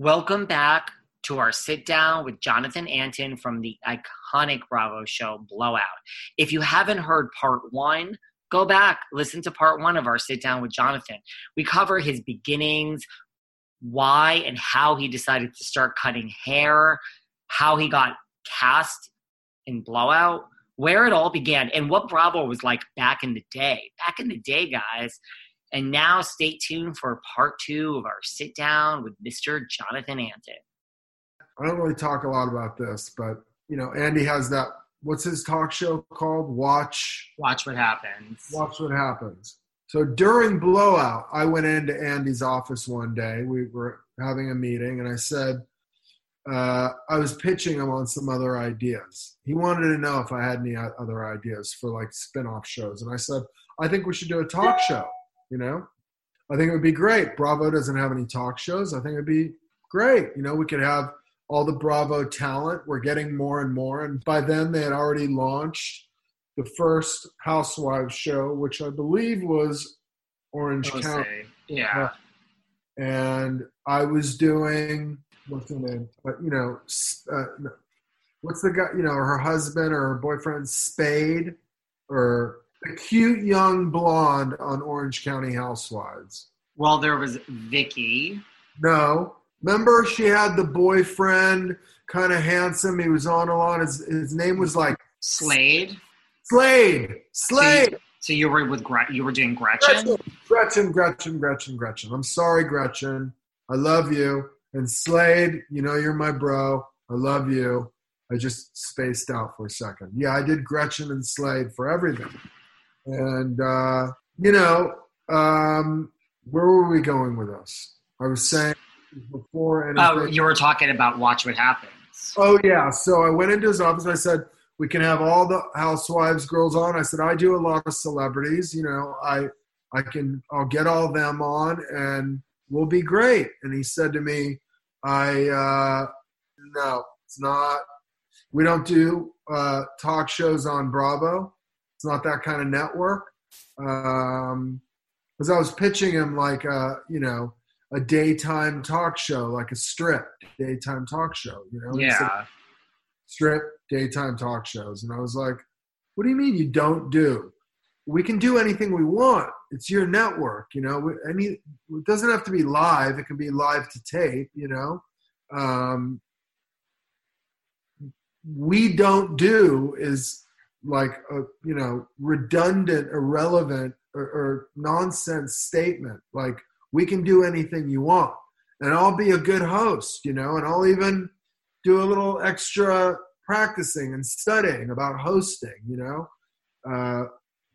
Welcome back to our sit down with Jonathan Antin from the iconic Bravo show Blowout. If you haven't heard part one, go back, listen to part one of our sit down with Jonathan. We cover his beginnings, why and how he decided to start cutting hair, how he got cast in Blowout, where it all began, and what Bravo was like back in the day. Back in the day, guys, and now stay tuned for part two of our sit down with Mr. Jonathan Antin. I don't really talk a lot about this, but you know, Andy has that. What's his talk show called? Watch. Watch what happens. Watch what happens. So during blowout, I went into Andy's office one day. We were having a meeting, and I said uh, I was pitching him on some other ideas. He wanted to know if I had any other ideas for like spin-off shows, and I said I think we should do a talk show. You know, I think it would be great. Bravo doesn't have any talk shows. I think it'd be great. You know, we could have all the Bravo talent. We're getting more and more. And by then, they had already launched the first Housewives show, which I believe was Orange Jose. County. Yeah. And I was doing what's the name? But you know, uh, what's the guy? You know, her husband or her boyfriend, Spade, or the cute young blonde on Orange County Housewives. Well, there was Vicky. No, remember she had the boyfriend, kind of handsome. He was on a lot. His his name was like Slade. Slade. Slade. So you, so you were with Gre- you were doing Gretchen. Gretchen, Gretchen, Gretchen, Gretchen. I'm sorry, Gretchen. I love you. And Slade, you know you're my bro. I love you. I just spaced out for a second. Yeah, I did Gretchen and Slade for everything. And, uh, you know, um, where were we going with us? I was saying before. And oh, you were talking about Watch What Happens. Oh, yeah. So I went into his office. I said, we can have all the housewives girls on. I said, I do a lot of celebrities. You know, I, I can, I'll get all them on and we'll be great. And he said to me, I, uh, no, it's not. We don't do uh, talk shows on Bravo. It's not that kind of network. Um, because I was pitching him like a, you know, a daytime talk show, like a strip daytime talk show, you know? Yeah. Strip daytime talk shows. And I was like, what do you mean you don't do? We can do anything we want. It's your network, you know. Any, it doesn't have to be live. It can be live to tape, you know. Um, we don't do is like a you know redundant irrelevant or, or, nonsense statement like we can do anything you want and i'll be a good host you know and i'll even do a little extra practicing and studying about hosting, you know. Uh,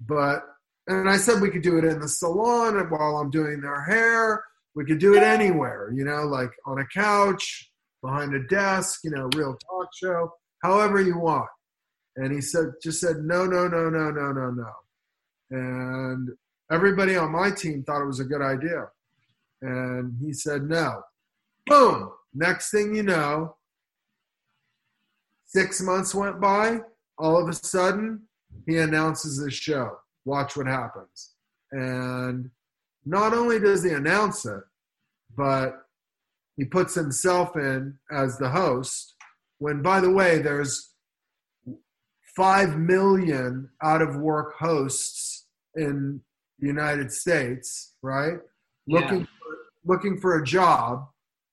but and I said we could do it in the salon while I'm doing their hair. We could do it anywhere, you know, like on a couch, behind a desk, you know, real talk show, however you want. And he said, just said, no, no, no, no, no, no, no. And everybody on my team thought it was a good idea. And he said, no. Boom. Next thing you know, six months went by. All of a sudden, he announces this show. Watch what happens. And not only does he announce it, but he puts himself in as the host. When, by the way, there's 5 million out of work hosts in the United States, right? Yeah. Looking, for, looking for a job.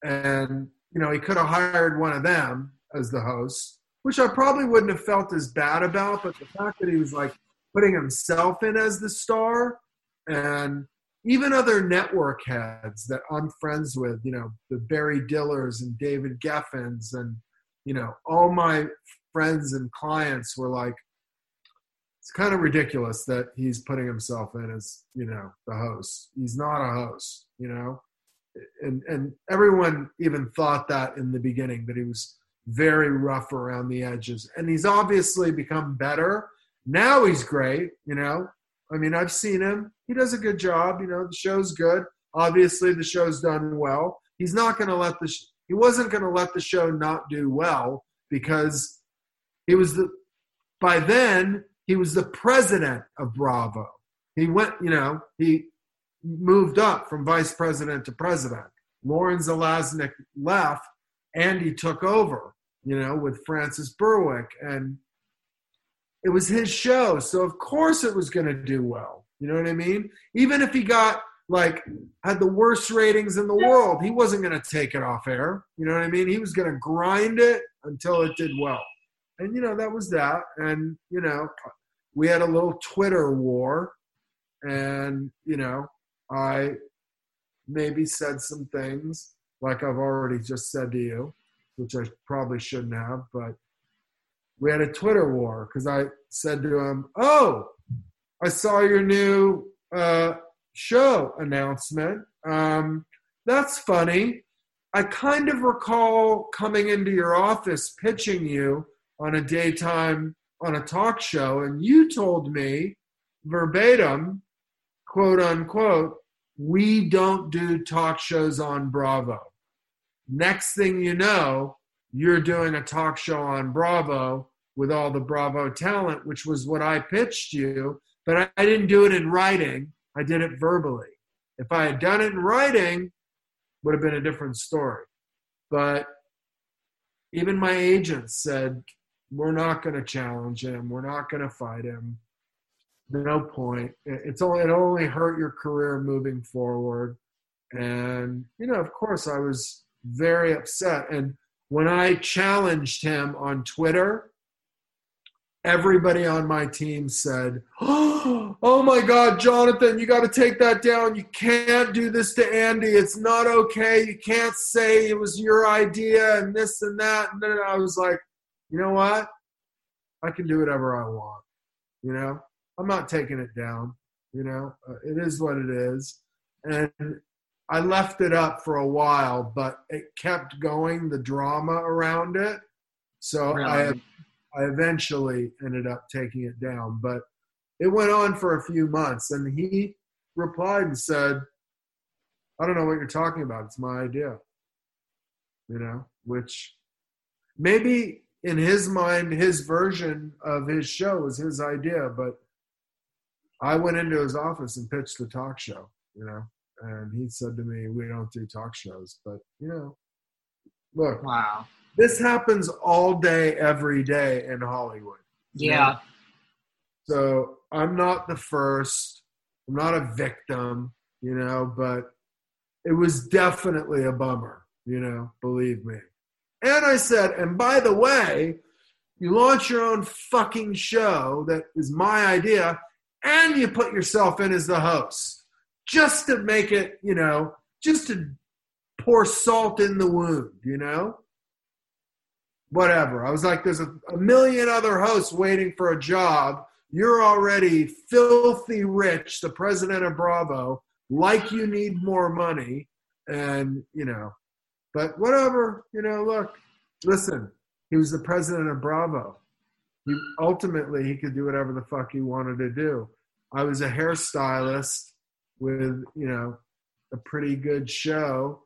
And, you know, he could have hired one of them as the host, which I probably wouldn't have felt as bad about. But the fact that he was like putting himself in as the star and even other network heads that I'm friends with, you know, the Barry Dillers and David Geffens, and you know, all my friends and clients were like, it's kind of ridiculous that he's putting himself in as, you know, the host. He's not a host, you know, and and everyone even thought that in the beginning that he was very rough around the edges, and he's obviously become better. Now he's great, you know. I mean, I've seen him. He does a good job. You know, the show's good. Obviously, the show's done well. He's not going to let the sh- he wasn't going to let the show not do well because he was the by then he was the president of Bravo. He went, you know, he moved up from vice president to president. Lauren Zalaznick left, and he took over, you know, with Frances Berwick and it was his show, so of course it was going to do well. You know what I mean? Even if he got like had the worst ratings in the world, he wasn't going to take it off air. You know what I mean? He was going to grind it until it did well. And you know that was that. And you know, we had a little Twitter war, and you know, I maybe said some things like I've already just said to you, which I probably shouldn't have, but we had a Twitter war because I said to him, "Oh, I saw your new uh, show announcement. Um, that's funny. I kind of recall coming into your office pitching you on a daytime on a talk show, and you told me verbatim, quote unquote, we don't do talk shows on Bravo. Next thing you know, you're doing a talk show on Bravo with all the Bravo talent, which was what I pitched you, but I, didn't do it in writing. I did it verbally. If I had done it in writing, would have been a different story. But even my agents said, we're not going to challenge him. We're not going to fight him. No point. It's only it only hurt your career moving forward. And you know, of course, I was very upset. And when I challenged him on Twitter, everybody on my team said, Oh my God, Jonathan, you got to take that down. You can't do this to Andy. It's not okay. You can't say it was your idea and this and that. And then I was like, You know what? I can do whatever I want. You know, I'm not taking it down. You know, uh, it is what it is. And I left it up for a while, but it kept going, the drama around it. So Really? I I eventually ended up taking it down, but it went on for a few months. And he replied and said, I don't know what you're talking about. It's my idea. You know, which maybe in his mind, his version of his show was his idea, but I went into his office and pitched the talk show, you know, and he said to me, We don't do talk shows. But, you know, look, Wow. this happens all day, every day in Hollywood. you know? Yeah. So I'm not the first. I'm not a victim, you know, but it was definitely a bummer, you know, believe me. And I said, and by the way, you launch your own fucking show that is my idea, and you put yourself in as the host just to make it, you know, just to pour salt in the wound, you know? whatever. I was like, there's a, a million other hosts waiting for a job. You're already filthy rich, the president of Bravo, like you need more money. And, you know, but whatever, you know, look, listen, he was the president of Bravo. He ultimately he could do whatever the fuck he wanted to do. I was a hairstylist with, you know, a pretty good show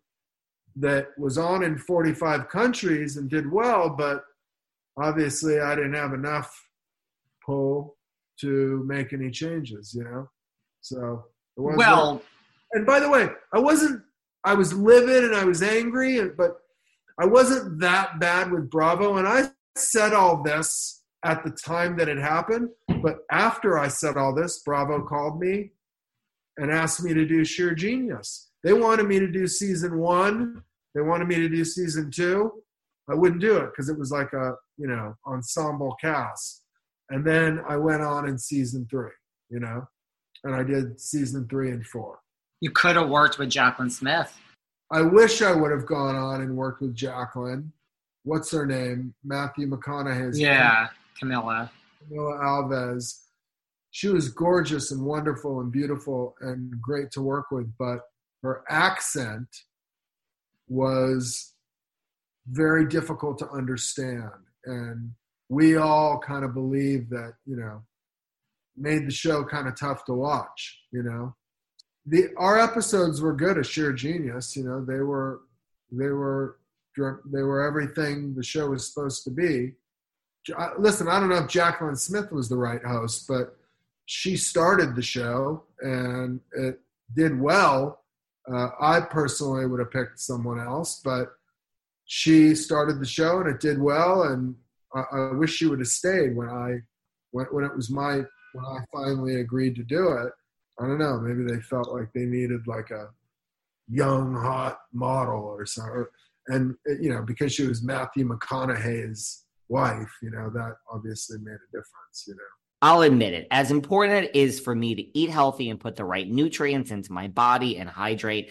that was on in 45 countries and did well, but obviously I didn't have enough pull to make any changes, you know? So Well, and by the way, I wasn't I was livid and I was angry, but I wasn't that bad with Bravo. And I said all this at the time that it happened. But after I said all this, Bravo called me and asked me to do Shear Genius. They wanted me to do season one. They wanted me to do season two. I wouldn't do it because it was like a you know ensemble cast. And then I went on in season three, you know, and I did season three and four. You could have worked with Jaclyn Smith. I wish I would have gone on and worked with Jaclyn. What's her name? Matthew McConaughey's Yeah, Camilla. Camila Alves. She was gorgeous and wonderful and beautiful and great to work with, but her accent was very difficult to understand. And we all kind of believe that, you know, made the show kind of tough to watch, you know. The our episodes were good as Shear Genius, you know, they were they were they were everything the show was supposed to be. Listen, I don't know if Jaclyn Smith was the right host, but she started the show and it did well. Uh, I personally would have picked someone else, but she started the show and it did well. And I, I wish she would have stayed when I when, when it was my when I finally agreed to do it. I don't know. Maybe they felt like they needed like a young hot model or something. And you know, because she was Matthew McConaughey's wife, you know, that obviously made a difference. You know. I'll admit it, as important it is for me to eat healthy and put the right nutrients into my body and hydrate,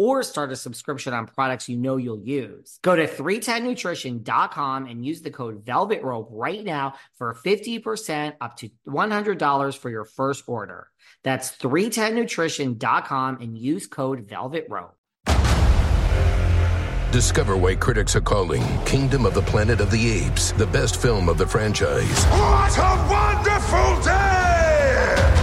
or start a subscription on products you know you'll use. Go to 310nutrition.com and use the code Velvet Rope right now for 50% up to $100 for your first order. That's 310nutrition.com and use code Velvet Rope. Discover why critics are calling Kingdom of the Planet of the Apes the best film of the franchise. What a wonderful day!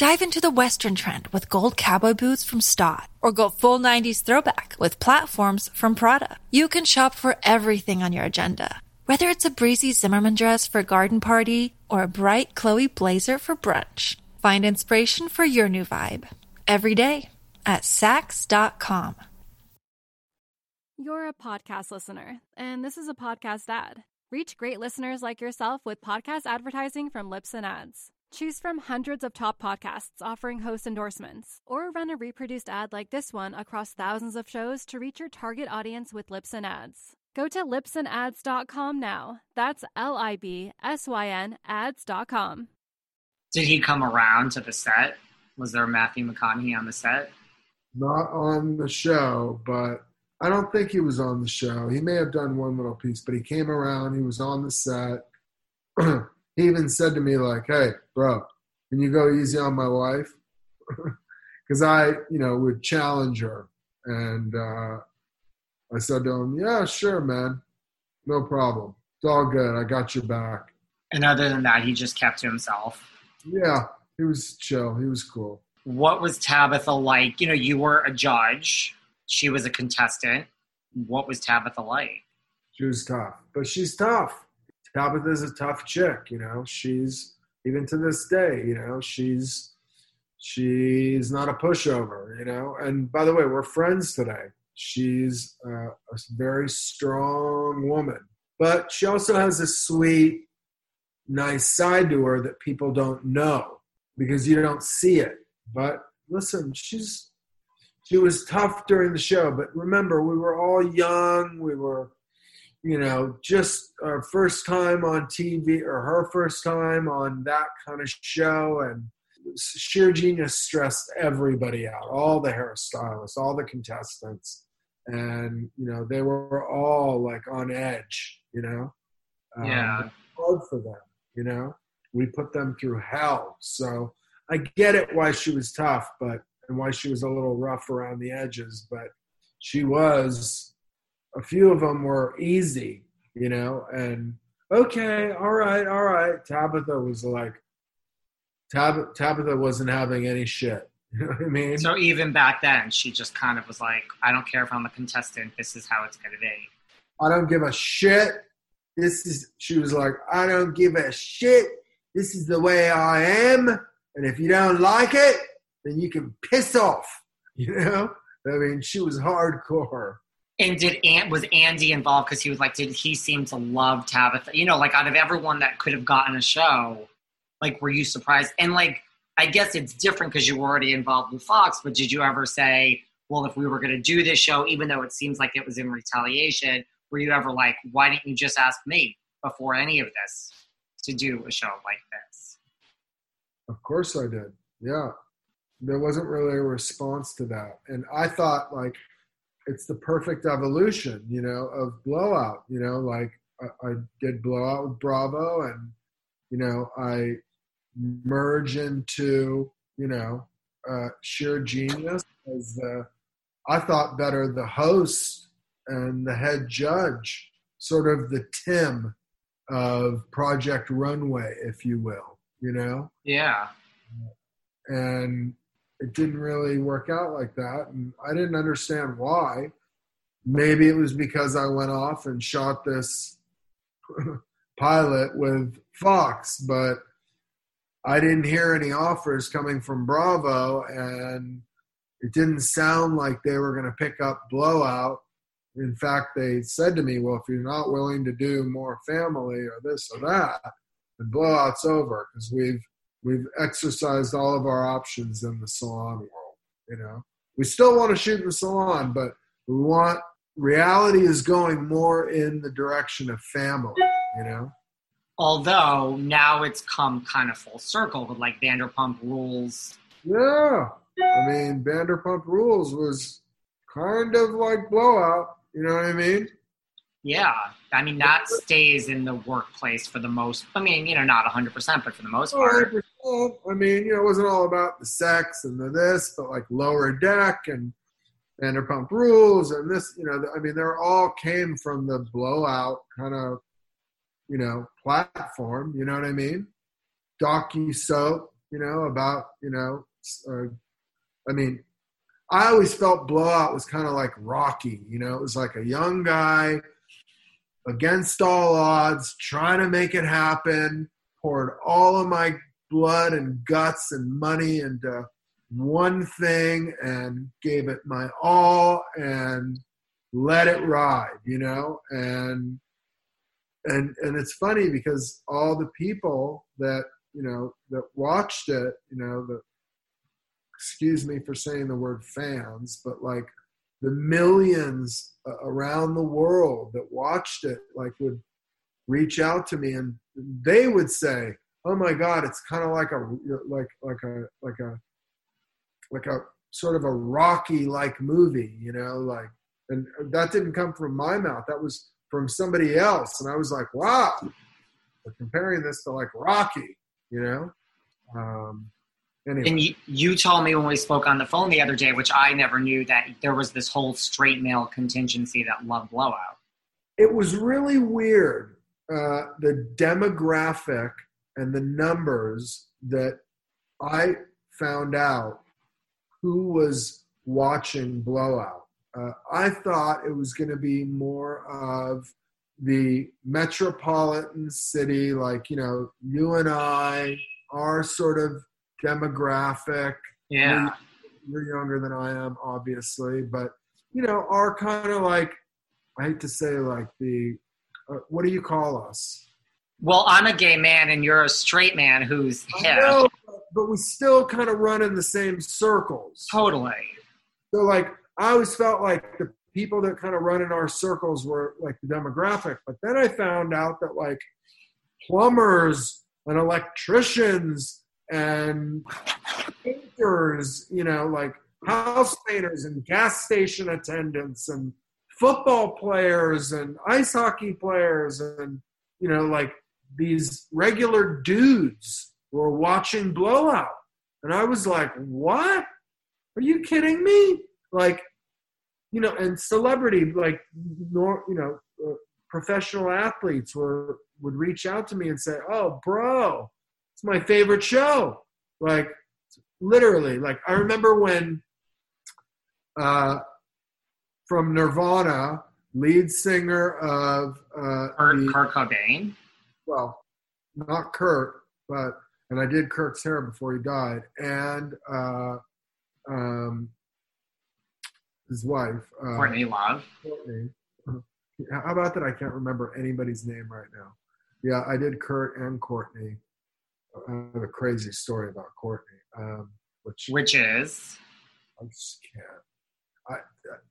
Dive into the Western trend with gold cowboy boots from Staud, or go full 90s throwback with platforms from Prada. You can shop for everything on your agenda, whether it's a breezy Zimmermann dress for a garden party or a bright Chloe blazer for brunch. Find inspiration for your new vibe every day at Saks.com. You're a podcast listener, and this is a podcast ad. Reach great listeners like yourself with podcast advertising from Libsyn Ads. Choose from hundreds of top podcasts offering host endorsements, or run a reproduced ad like this one across thousands of shows to reach your target audience with Libsyn Ads. Go to libsynads.com now. That's L I B S Y N ads.com. Did he come around to the set? Was there Matthew McConaughey on the set? Not on the show, but I don't think he was on the show. He may have done one little piece, but he came around. He was on the set. he even said to me like, "Hey, bro, can you go easy on my wife?" Because I, you know, would challenge her, and uh, I said to him, "Yeah, sure, man, no problem. It's all good. I got your back." And other than that, he just kept to himself. Yeah, he was chill. He was cool. What was Tabatha like? You know, you were a judge. She was a contestant. What was Tabatha like? She was tough, but she's tough. Tabatha's a tough chick, you know. She's even to this day, you know, she's she's not a pushover, you know. And by the way, we're friends today. She's uh, a very strong woman, but she also has a sweet, nice side to her that people don't know because you don't see it. But listen, she's she was tough during the show, but remember, we were all young. We were, you know, just our first time on TV or her first time on that kind of show. And Shear Genius stressed everybody out, all the hairstylists, all the contestants. And, you know, they were all like on edge, you know? Um, yeah. Hard for them, you know? We put them through hell. So I get it why she was tough, but and why she was a little rough around the edges, but she was. A few of them were easy, you know, and okay, all right, all right. Tabatha was like, Tab- Tabatha wasn't having any shit. You know what I mean? So even back then, she just kind of was like, I don't care if I'm a contestant. This is how it's going to be. I don't give a shit. This is, she was like, I don't give a shit. This is the way I am. And if you don't like it, then you can piss off. You know, I mean, she was hardcore. And did Ant was Andy involved? Because he was like, did he seem to love Tabatha? You know, like out of everyone that could have gotten a show, like, were you surprised? And like, I guess it's different because you were already involved with Fox. But did you ever say, well, if we were going to do this show, even though it seems like it was in retaliation, were you ever like, why didn't you just ask me before any of this to do a show like this? Of course I did. Yeah there wasn't really a response to that. And I thought like it's the perfect evolution, you know, of blowout. You know, like I, I did blowout with Bravo, and you know, I merge into you know uh, Shear Genius as the I thought better the host and the head judge, sort of the Tim of Project Runway, if you will. You know. Yeah. And it didn't really work out like that. And I didn't understand why. Maybe it was because I went off and shot this pilot with Fox, but I didn't hear any offers coming from Bravo, and it didn't sound like they were going to pick up Blowout. In fact, they said to me, Well, if you're not willing to do more family or this or that, then Blowout's over because we've we've exercised all of our options in the salon world. You know, we still want to shoot in the salon, but we want reality is going more in the direction of family. You know. Although now it's come kind of full circle with like Vanderpump Rules. Yeah, I mean Vanderpump Rules was kind of like blowout. You know what I mean? Yeah, I mean that stays in the workplace for the most. I mean, you know, not 100, percent but for the most part. I mean, you know, it wasn't all about the sex and the this, but like Below Deck and Vanderpump Rules and this. You know, I mean, they're all came from the blowout kind of, you know, platform. You know what I mean? Docu soap. You know about you know. Uh, I mean, I always felt blowout was kind of like Rocky. You know, it was like a young guy against all odds, trying to make it happen, poured all of my blood and guts and money into one thing and gave it my all and let it ride, you know? And and and it's funny because all the people that, you know, that watched it, you know, the excuse me for saying the word fans, but like the millions around the world that watched it like would reach out to me and they would say oh my god it's kind of like a like like a like a like a sort of a rocky like movie you know like and that didn't come from my mouth. That was from somebody else, and I was like, wow. We're comparing this to like Rocky, you know. Um, anyway. And you, you told me when we spoke on the phone the other day, which I never knew, that there was this whole straight male contingency that loved Blowout. it was really weird uh, the demographic and the numbers that I found out who was watching Blowout. Uh, I thought it was going to be more of the metropolitan city, like, you know, you and I, our sort of demographic. Yeah. You're younger than I am, obviously, but, you know, our kind of like, I hate to say, like the, uh, what do you call us? Well, I'm a gay man and you're a straight man who's hip. know, but we still kind of run in the same circles. Totally. So, like, I always felt like the people that kind of run in our circles were like the demographic. But then I found out that like plumbers and electricians and painters, you know, like house painters and gas station attendants and football players and ice hockey players and, you know, like these regular dudes were watching Blowout. And I was like, what? Are you kidding me? Like, you know, and celebrity, like, nor, you know, uh, professional athletes were would reach out to me and say, "Oh, bro, it's my favorite show." Like, literally, like I remember when, uh, from Nirvana, lead singer of uh, Kurt, the- Kurt Cobain. Well, not Kurt, but and I did Kurt's hair before he died, and uh, um, his wife, uh, Courtney Love. Courtney. How about that? I can't remember anybody's name right now. Yeah, I did Kurt and Courtney. I have a crazy story about Courtney, um, which Which is I just can't.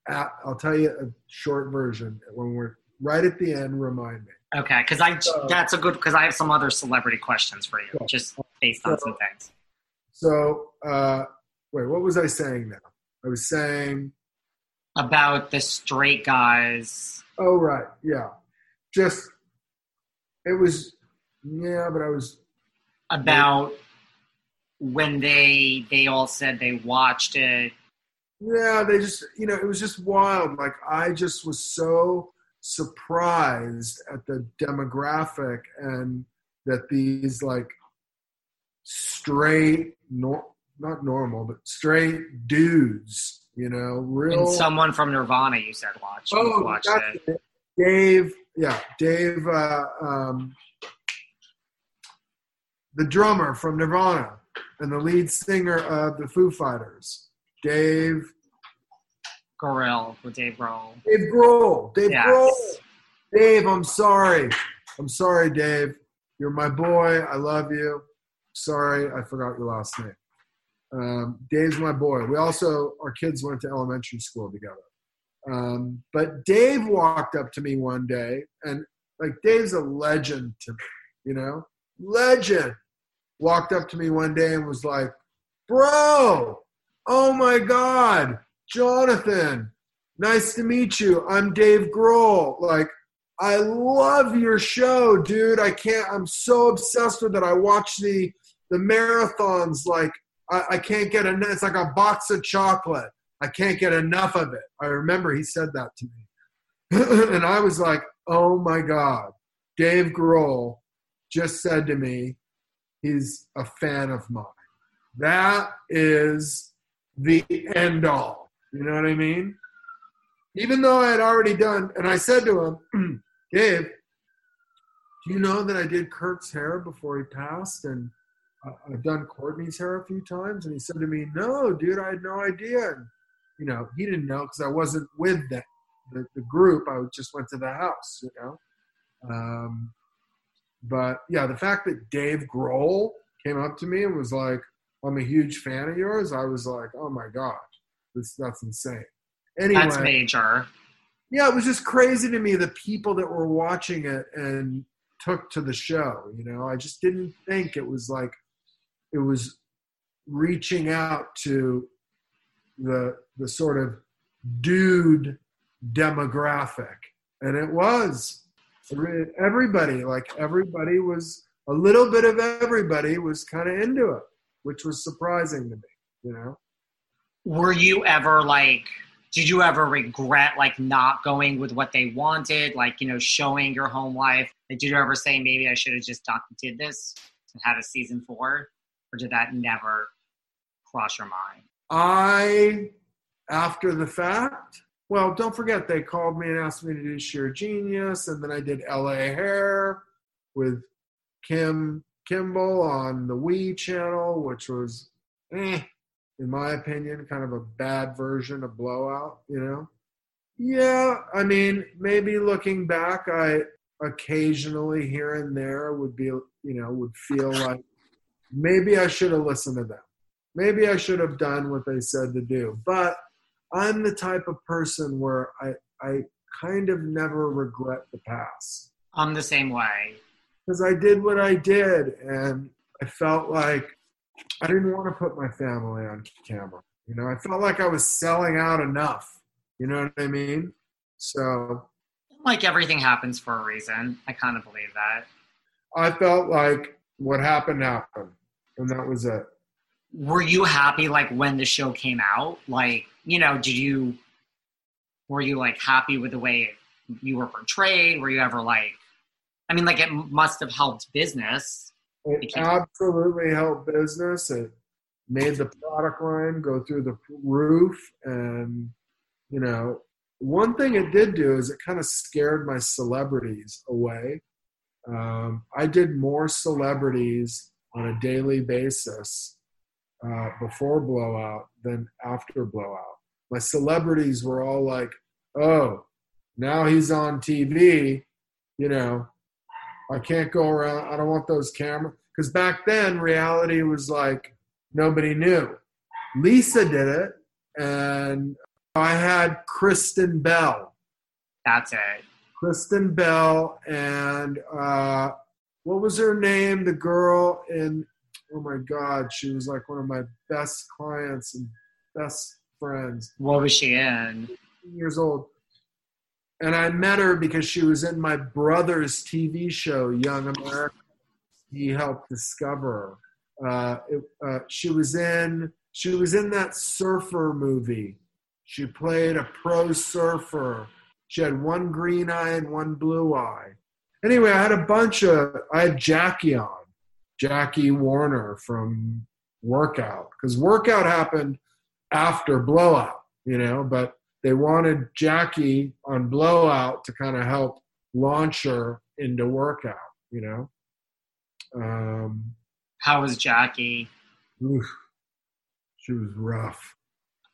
I, I, I'll tell you a short version when we're right at the end. Remind me. Okay, because I So- that's a good because I have some other celebrity questions for you, Cool. just based on So- some things. So, uh, wait, what was I saying now? I was saying, About the straight guys. oh, right, yeah. Just, it was, yeah, but I was, About when they they all said they watched it. yeah, they just, you know, it was just wild. Like, I just was so surprised at the demographic and that these, like, straight, nor- not normal, but straight dudes, you know, real. And someone from Nirvana, you said watch Oh, that's it. it. Dave, yeah, Dave, uh, um, the drummer from Nirvana and the lead singer of the Foo Fighters, Dave, Gorilla with Dave Grohl. Dave Grohl, Dave Yes. Grohl. Dave, I'm sorry. I'm sorry, Dave. You're my boy. I love you. Sorry, I forgot your last name. Um, Dave's my boy. We also, our kids went to elementary school together. Um, but Dave walked up to me one day, and like Dave's a legend to me, you know, legend. Walked up to me one day and was like, "Bro, oh my God, Jonathan, nice to meet you. I'm Dave Grohl. Like, I love your show, dude. I can't. I'm so obsessed with it. I watch the the marathons. Like, I, I can't get enough. It's like a box of chocolate. I can't get enough of it. I remember he said that to me, and I was like, oh my god, Dave Grohl just said to me, he's a fan of mine. That is the end all. You know what I mean? Even though I had already done, and I said to him, Dave, do you know that I did Kurt's hair before he passed? And I've done Courtney's hair a few times. And he said to me, No, dude, I had no idea. And, you know, he didn't know because I wasn't with the, the, the group. I just went to the house, you know. Um, but yeah, the fact that Dave Grohl came up to me and was like, I'm a huge fan of yours, I was like, oh my God, this, that's insane. Anyway, That's major. yeah, it was just crazy to me the people that were watching it and took to the show. You know, I just didn't think it was like it was reaching out to the the sort of dude demographic. And it was everybody, like everybody was a little bit of everybody was kind of into it, which was surprising to me, you know? Were you ever like, did you ever regret like not going with what they wanted, like, you know, showing your home life? Did you ever say maybe I should have just did this and had a season four? Or did that never cross your mind? I, after the fact, well, don't forget they called me and asked me to do Shear Genius, and then I did LA Hair with Kim Kimble on the We channel, which was, eh, in my opinion, kind of a bad version of Blowout. You know? Yeah, I mean, maybe looking back, I occasionally here and there would be, you know, would feel like maybe I should have listened to them. Maybe I should have done what they said to do, but I'm the type of person where I I kind of never regret the past. I'm the same way. Because I did what I did and I felt like I didn't want to put my family on camera. You know, I felt like I was selling out enough. You know what I mean? So like everything happens for a reason. I kind of believe that. I felt like what happened happened and that was it. Were you happy like when the show came out? Like you know, did you were you like happy with the way you were portrayed? Were you ever like, I mean, like it must have helped business. It absolutely helped business. It made the product line go through the roof, and you know, one thing it did do is it kind of scared my celebrities away. Um, I did more celebrities on a daily basis uh, before blowout than after blowout. My celebrities were all like, "Oh, now he's on TV," you know. I can't go around. I don't want those cameras because back then reality was like nobody knew. Lisa did it, and I had Kristen Bell. That's it. Kristen Bell and uh, what was her name? The girl in oh my god, she was like one of my best clients and best friends. What was she in? Years old. And I met her because she was in my brother's TV show, Young America. He helped discover her. Uh, it, uh, she was in she was in that surfer movie. She played a pro surfer. She had one green eye and one blue eye. Anyway, I had a bunch of I had Jackie on Jackie Warner from Workout because Workout happened after Blowout, you know, but they wanted Jackie on Blowout to kind of help launch her into Workout, you know. Um, How was Jackie? Oof, she was rough.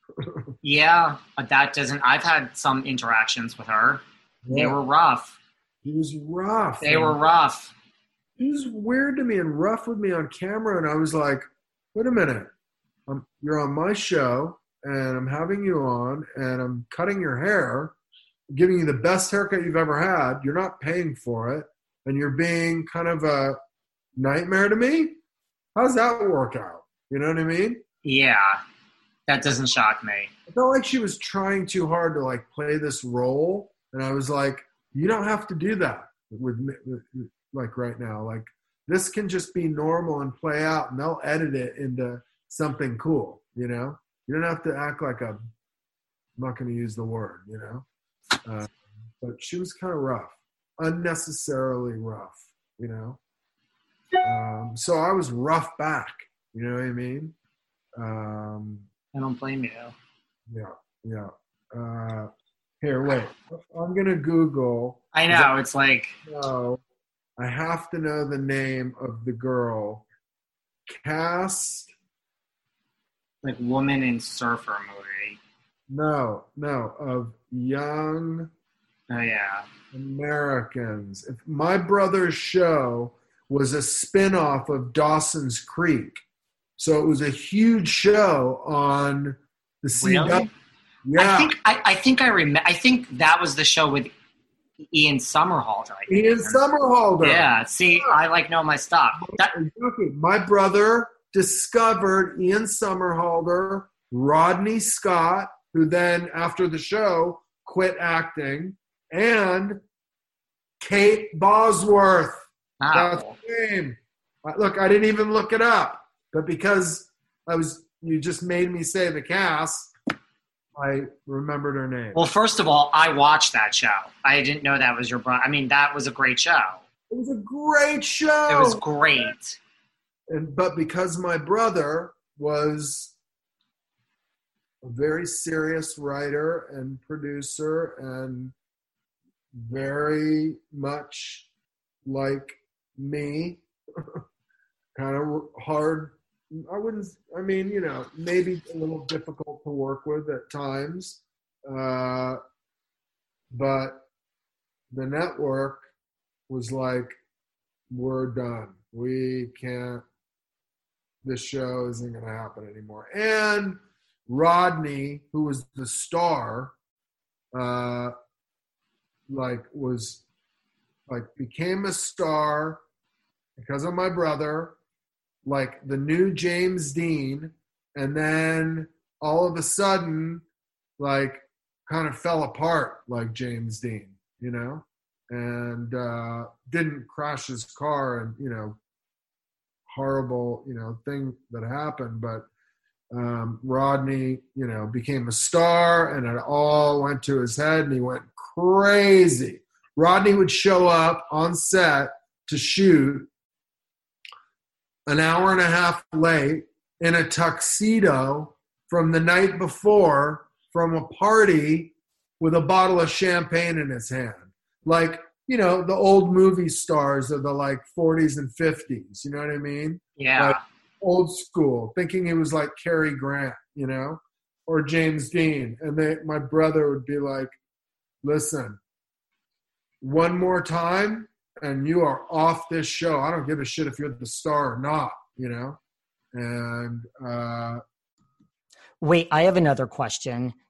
yeah, but that doesn't. I've had some interactions with her. Yeah. They were rough. He was rough. They were rough he was weird to me and rough with me on camera, and I was like, "Wait a minute, I'm, you're on my show, and I'm having you on, and I'm cutting your hair, giving you the best haircut you've ever had. You're not paying for it, and you're being kind of a nightmare to me. How's that work out? You know what I mean? Yeah, that doesn't shock me. I felt like she was trying too hard to like play this role, and I was like, "You don't have to do that with, with like right now. Like this can just be normal and play out, and they'll edit it into something cool. You know, you don't have to act like a. I'm not going to use the word. You know, uh, but she was kind of rough, unnecessarily rough. You know, um, so I was rough back. You know what I mean? Um, I don't blame you. Yeah, yeah. Uh, here, wait. I'm gonna Google. I know it's like. No, I have to know the name of the girl. Cast. Like woman in surfer movie. No, no, of young. Oh yeah. Americans. If my brother's show was a spin-off of Dawson's Creek. So it was a huge show on the CW. Really? Yeah. I think I, I think I remember I think that was the show with Ian Somerhalder. Ian Somerhalder. Yeah. See, I like know my stuff. That- my brother discovered Ian Somerhalder, Rodney Scott, who then after the show quit acting, and Kate Bosworth. That's Wow. her name. Uh, Look, I didn't even look it up, but because I was, you just made me say the cast. I remembered her name. Well, first of all, I watched that show. I didn't know that was your brother. I mean, that was a great show. it was a great show. It was great. And but because my brother was a very serious writer and producer and very much like me kind of hard i wouldn't i mean you know maybe a little difficult to work with at times uh, but the network was like we're done. We can't this show isn't going to happen anymore. And Rodney, who was the star, uh, like was like became a star because of my brother, like the new James Dean, and then all of a sudden, like kind of fell apart like James Dean, you know, and uh, didn't crash his car and you know horrible, you know, thing that happened. But um, Rodney, you know, became a star, and it all went to his head, and he went crazy. Rodney would show up on set to shoot an hour and a half late in a tuxedo from the night before from a party with a bottle of champagne in his hand. Like, you know, the old movie stars of the like 40s and 50s. You know what I mean? Yeah. Like, old school, thinking he was like Cary Grant, you know, or James Dean. And they, my brother would be like, listen, one more time and you are off this show. I don't give a shit if you're the star or not, you know? And uh, Wait, I have another question.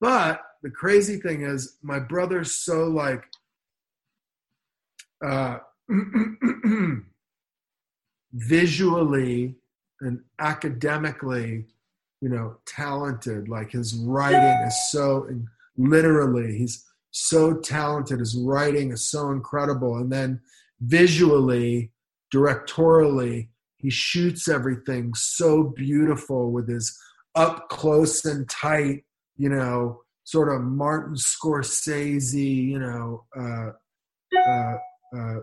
But the crazy thing is, my brother's so like, uh, visually and academically, you know, talented. Like his writing is so, literally, he's so talented. His writing is so incredible. And then visually, directorially, he shoots everything so beautiful with his up close and tight you know, sort of Martin Scorsese, you know, uh, uh, uh,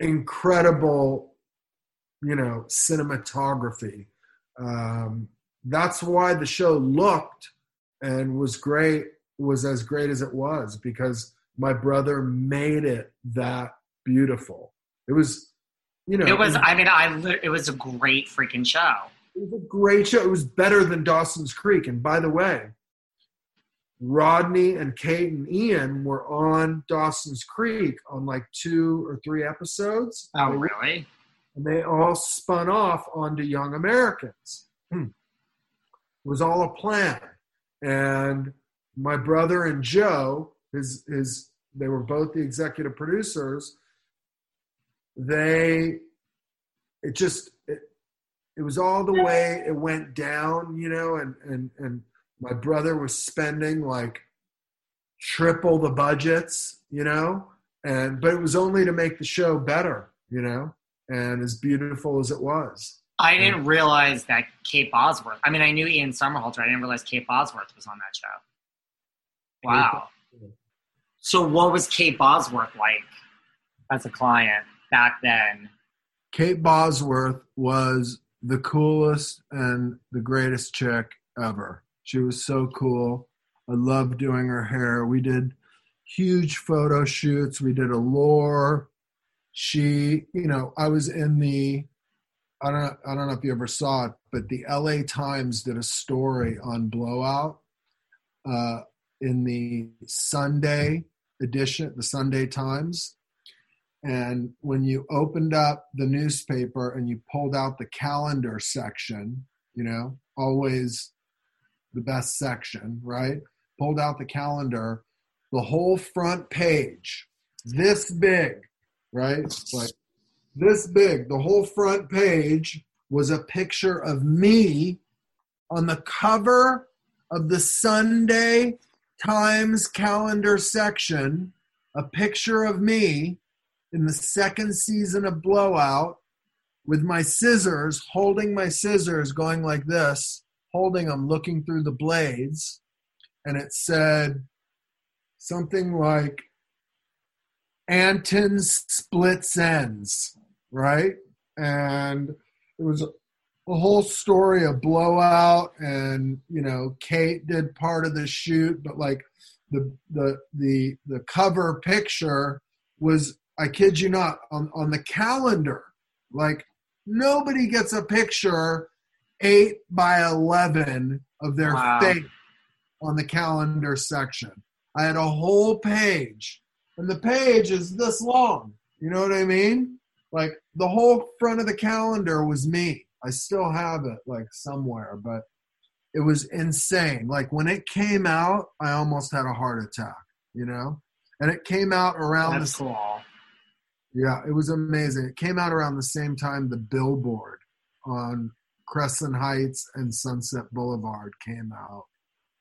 incredible you know, cinematography. Um, that's why the show looked and was great, was as great as it was because my brother made it that beautiful. It was, you know, It was. I mean, I. It was a great freaking show. It was a great show. It was better than Dawson's Creek. And by the way, Rodney and Kate and Ian were on Dawson's Creek on like two or three episodes. Oh, really? And they all spun off onto Young Americans. Hmm. It was all a plan. And my brother and Joe, his his they were both the executive producers. They it just it, was all the way it went down, you know, and and and my brother was spending like triple the budgets, you know, and but it was only to make the show better, you know, and as beautiful as it was. I didn't realize that Kate Bosworth. I mean, I knew Ian Somerhalder. I didn't realize Kate Bosworth was on that show. Wow. So, what was Kate Bosworth like as a client back then? Kate Bosworth was the coolest and the greatest chick ever. She was so cool. I loved doing her hair. We did huge photo shoots. We did Allure. She, you know, I was in the I don't I don't know if you ever saw it, but the LA Times did a story on Blowout uh, in the Sunday edition, the Sunday Times. And when you opened up the newspaper and you pulled out the calendar section, you know, always the best section, right? Pulled out the calendar, the whole front page, this big, right? Like this big, the whole front page was a picture of me on the cover of the Sunday Times calendar section, a picture of me in the second season of Blowout with my scissors, holding my scissors, going like this, holding them, looking through the blades. And it said something like, Antin's splits ends, right? And it was a, a whole story of blowout and you know kate did part of the shoot but like the the the the cover picture was i kid you not on on the calendar like nobody gets a picture 8 by 11 of their Wow. face on the calendar section. I had a whole page and the page is this long you know what i mean? Like the whole front of the calendar was me. I still have it like somewhere but it was insane. Like when it came out i almost had a heart attack you know? And it came out around That's the cool. Yeah it was amazing. It came out around the same time the billboard on crescent heights and sunset boulevard came out.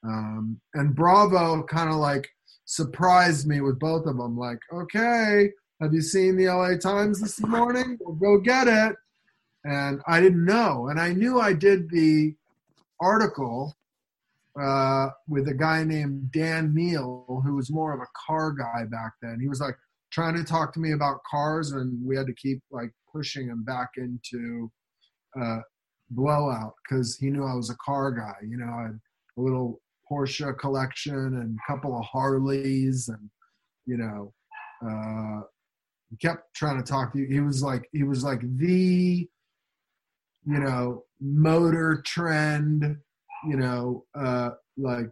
Um, and bravo kind of like surprised me with both of them like okay have you seen the la times this morning? Well, go get it. And i didn't know. And i knew i did the article uh, with a guy named dan neil who was more of a car guy back then. He was like trying to talk to me about cars and we had to keep like pushing him back into uh, blowout because he knew i was a car guy you know i had a little porsche collection and a couple of harleys and you know uh, he kept trying to talk to you. He was like he was like the you know motor trend you know uh like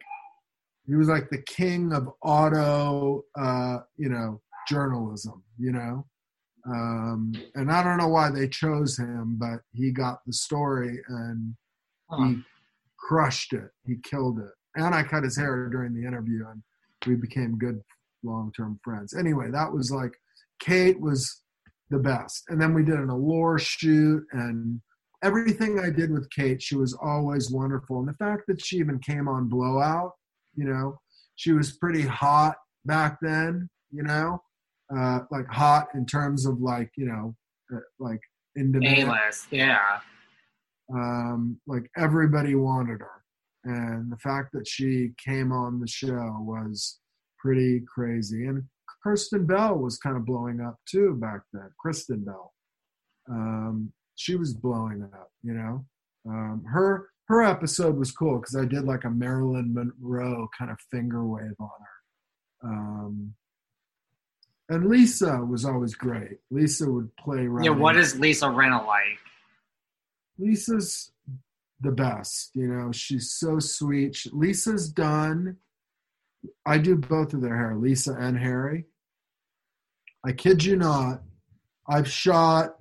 he was like the king of auto uh you know journalism you know? Um and i don't know why they chose him but he got the story and Huh. he crushed it. He killed it. And i cut his hair during the interview and we became good long-term friends. Anyway that was like kate was the best. And then we did an allure shoot and everything i did with kate she was always wonderful. And the fact that she even came on blowout you know she was pretty hot back then you know uh like hot in terms of like you know uh, like in demand A-list, yeah. um, like everybody wanted her and the fact that she came on the show was pretty crazy and kristen bell was kind of blowing up too back then kristen bell um, she was blowing up. You know, um, her her episode was cool because I did like a Marilyn Monroe kind of finger wave on her. Um, and Lisa was always great. Lisa would play. Yeah, what is Lisa Rinna like? Lisa's the best. You know, she's so sweet. She, Lisa's done. I do both of their hair, Lisa and Harry. I kid you not. I've shot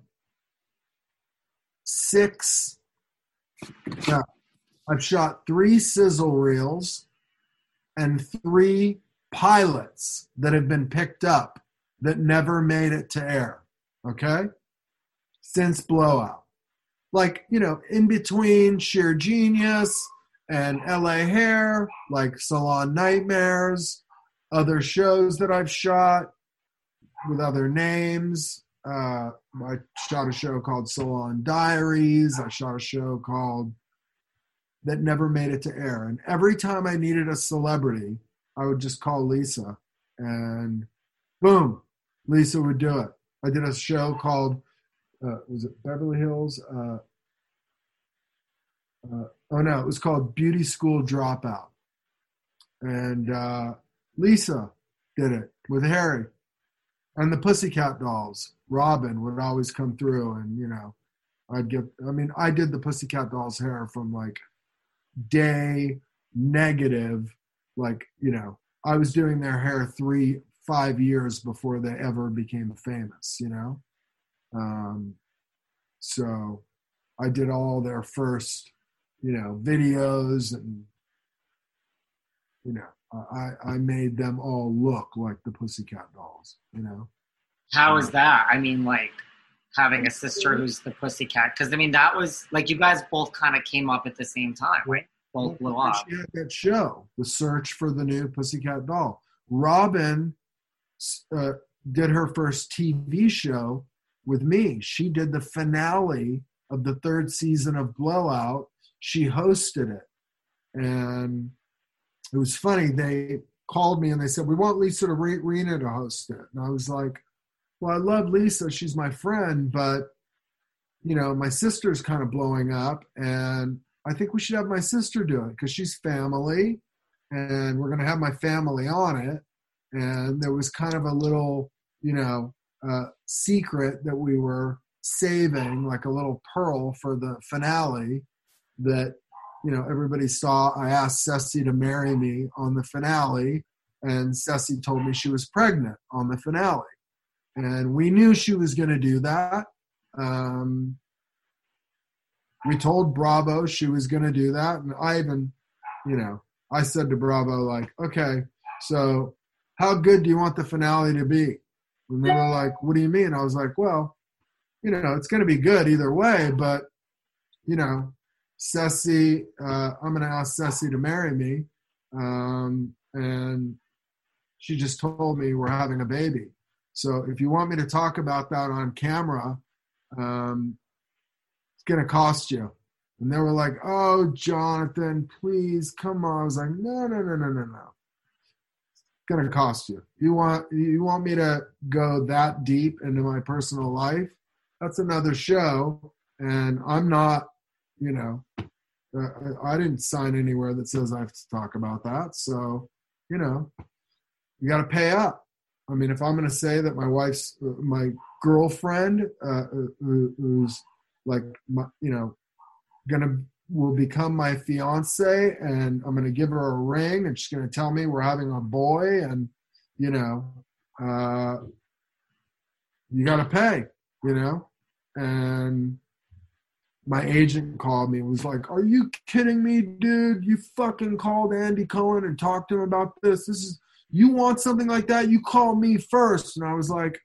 six. No, I've shot three sizzle reels and three pilots that have been picked up that never made it to air. Okay? Since Blowout. Like, you know, in between Shear Genius and LA Hair, like Salon Nightmares, other shows that I've shot with other names. Uh, I shot a show called Salon Diaries. I shot a show called that never made it to air. And every time I needed a celebrity, I would just call Lisa and boom, Lisa would do it. I did a show called, uh, was it Beverly Hills? Uh, uh, oh no, it was called Beauty School Dropout. And uh, Lisa did it with Harry. And the Pussycat Dolls, Robin would always come through and, you know, I'd get, I mean, I did the Pussycat Dolls hair from like day negative like you know i was doing their hair three five years before they ever became famous you know? Um, so i did all their first you know videos and you know i i made them all look like the pussycat dolls you know? How is that? I mean like having a sister who's the pussycat because i mean that was like you guys both kind of came up at the same time right? Both blew up. that show the search for the new pussycat doll. Robin uh, did her first tv show with me. She did the finale of the third season of blowout. She hosted it. And it was funny. They called me and they said we want lisa to re- rinna to host it. And i was like well, I love Lisa. She's my friend, but you know, my sister's kind of blowing up, and I think we should have my sister do it because she's family, and we're going to have my family on it. And there was kind of a little, you know, uh, secret that we were saving, like a little pearl for the finale that, you know, everybody saw. I asked Ceci to marry me on the finale, and Ceci told me she was pregnant on the finale and we knew she was going to do that. Um, we told Bravo she was going to do that, and I even, you know, I said to Bravo like, okay, so how good do you want the finale to be? And they were like, what do you mean? I was like, well, you know, it's going to be good either way, but you know, Ceci, uh, I'm going to ask Ceci to marry me, um, and she just told me we're having a baby. So if you want me to talk about that on camera, um, it's going to cost you. And they were like, oh, Jonathan, please, come on. I was like, no, no, no, no, no, no. Going to cost you. You want, you want me to go that deep into my personal life? That's another show. And I'm not, you know, uh, I didn't sign anywhere that says I have to talk about that. So, you know, you got to pay up. I mean, if I'm going to say that my wife's my girlfriend, uh, who's like, my, you know, gonna will become my fiance, and I'm going to give her a ring, and she's going to tell me we're having a boy, and you know, uh, you got to pay, you know, and my agent called me and was like, "Are you kidding me, dude? You fucking called Andy Cohen and talked to him about this. This is." you want something like that, you call me first. And I was like,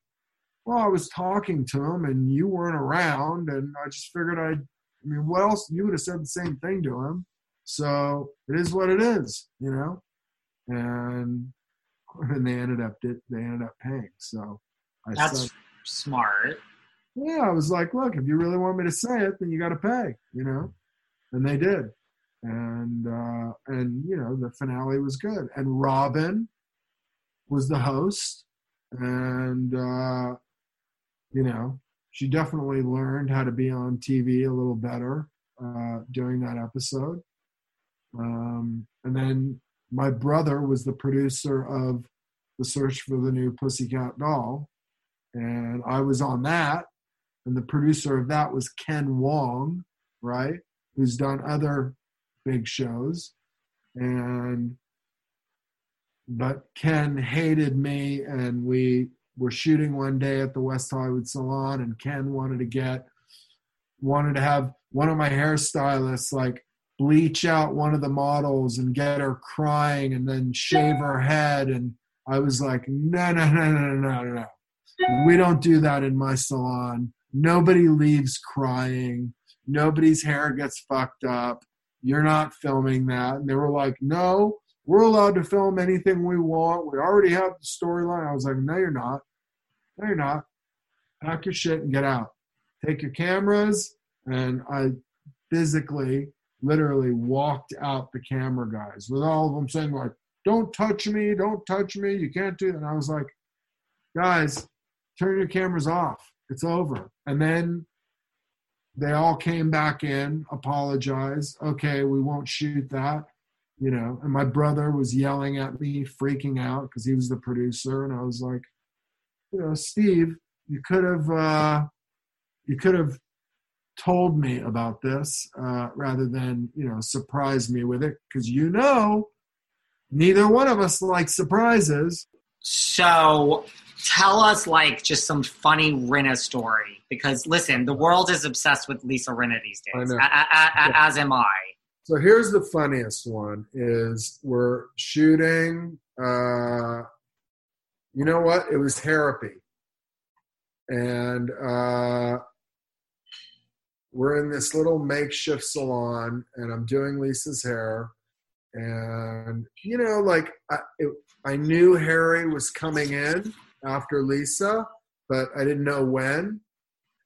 well, I was talking to him and you weren't around. And I just figured I'd, I mean, what else? You would have said the same thing to him. So it is what it is, you know? And, and they ended up, they ended up paying. So I That's said, smart. Yeah. I was like, look, if you really want me to say it, then you got to pay, you know? And they did. And, uh, and, you know, the finale was good. And Robin, was the host, and uh, you know she definitely learned how to be on TV a little better uh, during that episode. Um, and then my brother was the producer of The Search for the New Pussycat Doll. And I was on that. And the producer of that was Ken Wong, right? Who's done other big shows. And but Ken hated me, and we were shooting one day at the West Hollywood Salon, and Ken wanted to get wanted to have one of my hairstylists like bleach out one of the models and get her crying and then shave her head. And I was like no no no no no no no we don't do that in my salon. Nobody leaves crying. Nobody's hair gets fucked up. You're not filming that. And they were like no we're allowed to film anything we want. We already have the storyline. I was like, no, you're not. No, you're not. Pack your shit and get out. Take your cameras. And I physically, literally walked out the camera guys with all of them saying, like, don't touch me, don't touch me, you can't do that. And I was like, guys, turn your cameras off. It's over. And then they all came back in, apologized. Okay, we won't shoot that you know and my brother was yelling at me freaking out because he was the producer and i was like you know steve you could have uh you could have told me about this uh rather than you know surprise me with it because you know neither one of us like surprises so tell us like just some funny Rinna story because listen, the world is obsessed with Lisa Rinna these days, a- a- a- Yeah. as am I. So here's the funniest one: is we're shooting. Uh, you know what? It was therapy, and uh, we're in this little makeshift salon, and I'm doing Lisa's hair, and you know, like I, it, I knew Harry was coming in after Lisa, but I didn't know when.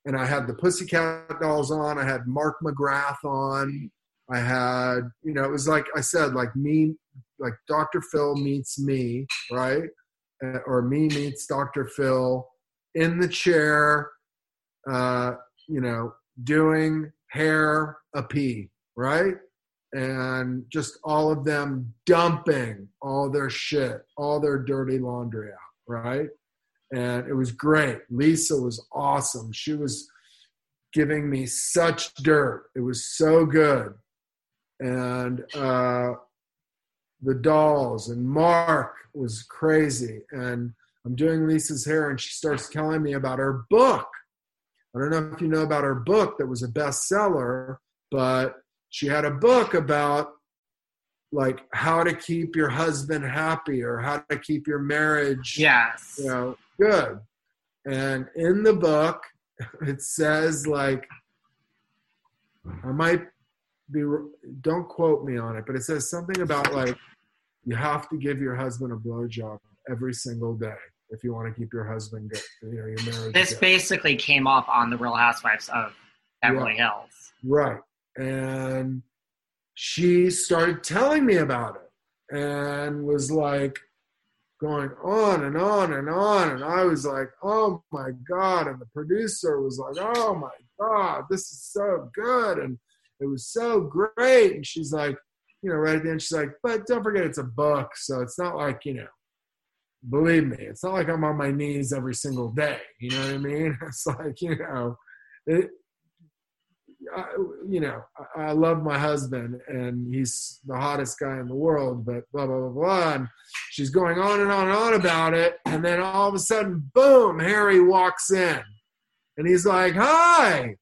And I had the Pussycat Dolls on. I had Mark McGrath on. I had, you know, it was like I said, like me, like Dr. Phil meets me, right? Uh, or me meets Dr. Phil in the chair, uh, you know, doing hair a pee, right? And just all of them dumping all their shit, all their dirty laundry out, right? And it was great. Lisa was awesome. She was giving me such dirt. It was so good and uh, the dolls and Mark was crazy. And I'm doing Lisa's hair, and she starts telling me about her book. I don't know if you know about her book that was a bestseller, but she had a book about like how to keep your husband happy or how to keep your marriage Yes. you know good and in the book it says like i might be don't quote me on it but it says something about like you have to give your husband a blowjob every single day if you want to keep your husband good you know your marriage This good. basically came up on the Real Housewives of Beverly Hills. Right. And she started telling me about it and was like going on and on and on. And I was like, oh my God. And the producer was like, oh my God, this is so good. And it was so great. And she's like, you know, right at the end, she's like, but don't forget it's a book. So it's not like, you know, believe me, it's not like I'm on my knees every single day. You know what I mean? It's like, you know, it, I, you know, I, I love my husband and he's the hottest guy in the world, but blah, blah, blah, blah. And she's going on and on and on about it. And then all of a sudden, boom, Harry walks in and he's like, Hi,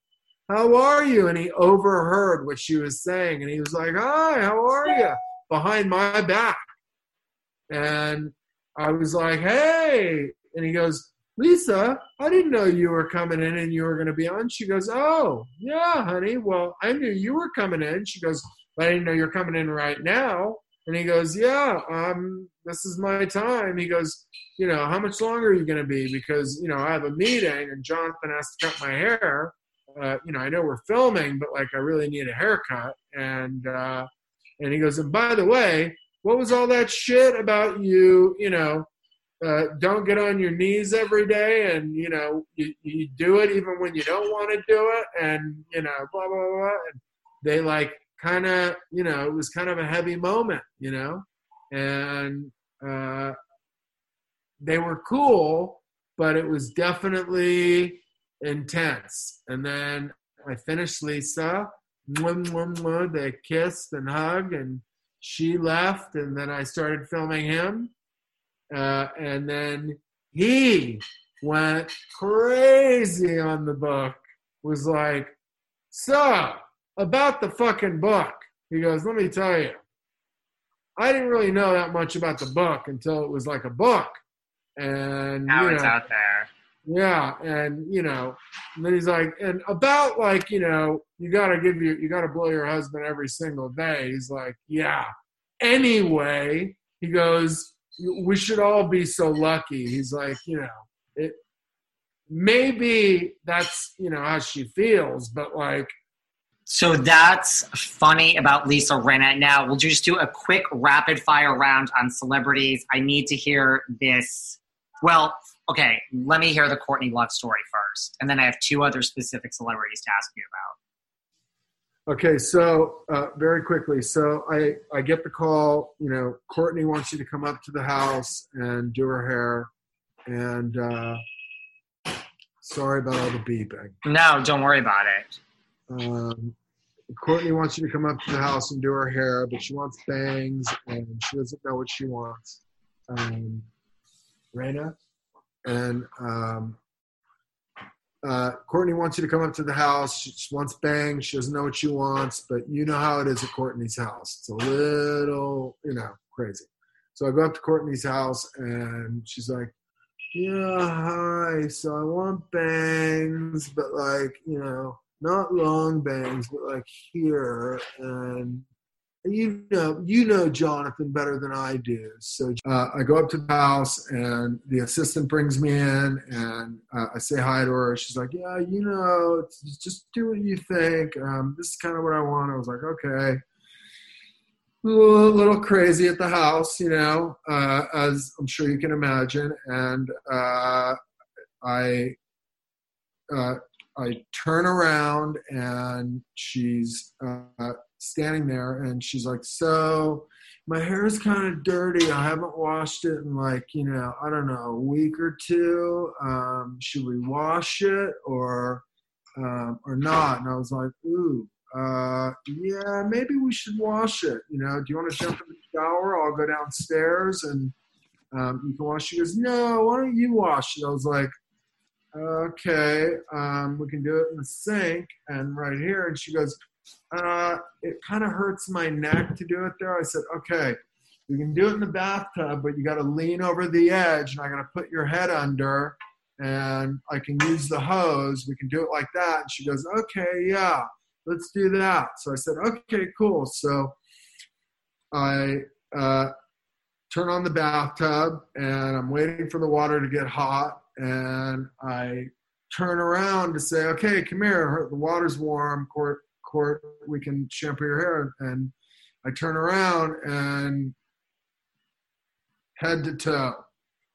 how are you? And he overheard what she was saying. And he was like, Hi, how are you? Behind my back. And I was like, Hey. And he goes, Lisa, I didn't know you were coming in and you were going to be on. She goes, Oh, yeah, honey. Well, I knew you were coming in. She goes, But I didn't know you're coming in right now. And he goes, Yeah, um, this is my time. He goes, You know, how much longer are you going to be? Because, you know, I have a meeting and Jonathan has to cut my hair. Uh, you know, I know we're filming, but like I really need a haircut. And, uh, and he goes, And by the way, what was all that shit about you, you know, uh, don't get on your knees every day and you know you, you do it even when you don't want to do it and you know blah blah blah and they like kind of you know it was kind of a heavy moment you know and uh, they were cool but it was definitely intense and then i finished lisa they kissed and hugged and she left and then i started filming him uh, and then he went crazy on the book. Was like, so about the fucking book. He goes, let me tell you, I didn't really know that much about the book until it was like a book. And Now you it's out there. Yeah, and you know, and then he's like, and about like, you know, you gotta give your, you gotta blow your husband every single day. He's like, yeah. Anyway, he goes, we should all be so lucky. He's like, you know, it maybe that's you know how she feels, but like, So that's funny about Lisa Rinna. Now we'll just do a quick rapid fire round on celebrities. I need to hear this. Well, okay, let me hear the Courtney Love story first, and then I have two other specific celebrities to ask you about. Okay, so uh, very quickly, so I I get the call. You know, Courtney wants you to come up to the house and do her hair, and uh, sorry about all the beeping. No, don't worry about it. Um, Courtney wants you to come up to the house and do her hair, but she wants bangs and she doesn't know what she wants. Um, Raina and um, uh, Courtney wants you to come up to the house. She wants bangs. She doesn't know what she wants, but you know how it is at Courtney's house. It's a little, you know, crazy. So I go up to Courtney's house and she's like, yeah, hi. So I want bangs, but like, you know, not long bangs, but like here. And you know, you know Jonathan better than I do. So uh, I go up to the house, and the assistant brings me in, and uh, I say hi to her. She's like, "Yeah, you know, just do what you think. Um, this is kind of what I want." I was like, "Okay." A little, little crazy at the house, you know, uh, as I'm sure you can imagine, and uh, I uh, I turn around and she's uh, standing there and she's like, So my hair is kind of dirty. I haven't washed it in like, you know, I don't know, a week or two. Um, should we wash it or um, or not? And I was like, Ooh, uh, yeah, maybe we should wash it. You know, do you want to jump in the shower? I'll go downstairs and um, you can wash. She goes, No, why don't you wash it? I was like, okay, um, we can do it in the sink and right here. And she goes, uh, it kind of hurts my neck to do it there. I said, okay, we can do it in the bathtub, but you got to lean over the edge and I got to put your head under and I can use the hose. We can do it like that. And she goes, okay, yeah, let's do that. So I said, okay, cool. So I, uh, turn on the bathtub and I'm waiting for the water to get hot and I turn around to say, okay, come here, the water's warm, court, court, we can shampoo your hair. And I turn around and head to toe,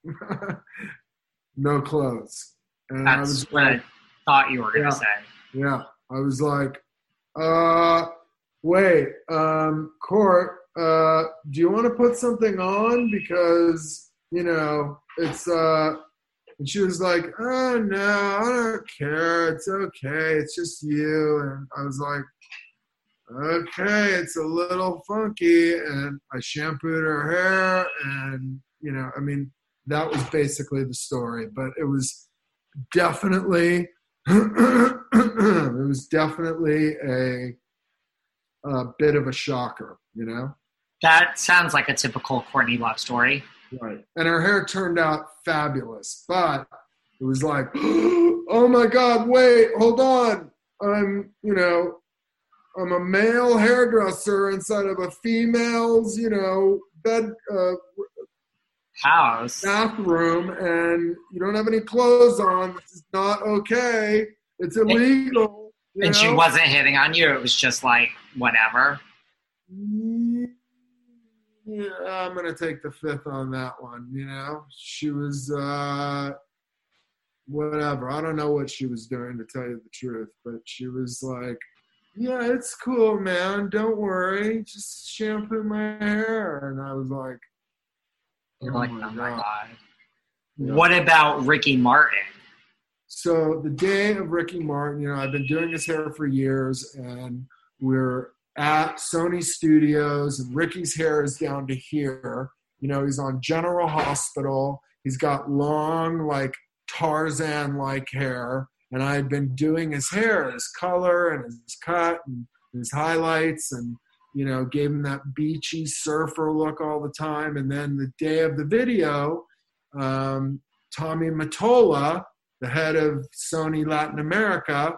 no clothes. And I That's was what I thought you were going to Yeah. say. yeah, I was like, uh, wait, um, Court, uh, do you want to put something on? Because, you know, it's, uh, and she was like, oh, no, I don't care. It's okay. It's just you. And I was like, okay, it's a little funky. And I shampooed her hair. And, you know, I mean, that was basically the story. But it was definitely it was definitely a, a bit of a shocker, you know. That sounds like a typical Courtney Love story. Right. And her hair turned out fabulous, but it was like, oh my God, wait, hold on. I'm, you know, I'm a male hairdresser inside of a female's, you know, bed uh, House. bathroom, and you don't have any clothes on. This is not okay. It's illegal. you And she wasn't hitting on you. It was just like, whatever. Yeah, I'm gonna take the fifth on that one. You know, she was uh, whatever. I don't know what she was doing to tell you the truth, but she was like, "Yeah, it's cool, man. Don't worry. Just shampoo my hair." And I was like, You're "Oh like, my oh my God." god. Yeah. What about Ricky Martin? So the day of Ricky Martin, you know, I've been doing his hair for years, and we're at Sony Studios, and Ricky's hair is down to here. You know, he's on General Hospital. He's got long, like Tarzan-like hair, and I had been doing his hair, his color, and his cut, and his highlights, and you know, gave him that beachy surfer look all the time. And then the day of the video, um, Tommy Mottola, the head of Sony Latin America,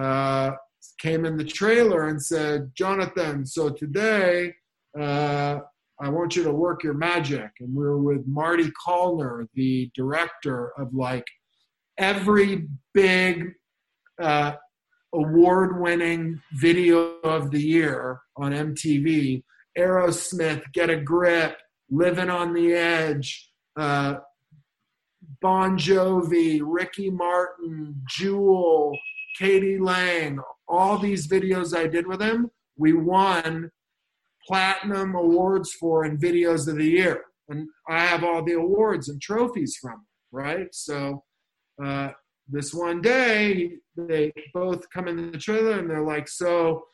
uh, came in the trailer and said, Jonathan, so today uh, I want you to work your magic. And we were with Marty Callner, the director of like every big uh, award winning video of the year on MTV Aerosmith, Get a Grip, Living on the Edge. Uh, Bon Jovi, Ricky Martin, Jewel, k.d. lang, all these videos I did with him, we won platinum awards for in videos of the year. And I have all the awards and trophies from him, right? So uh, this one day, they both come in the trailer and they're like, so,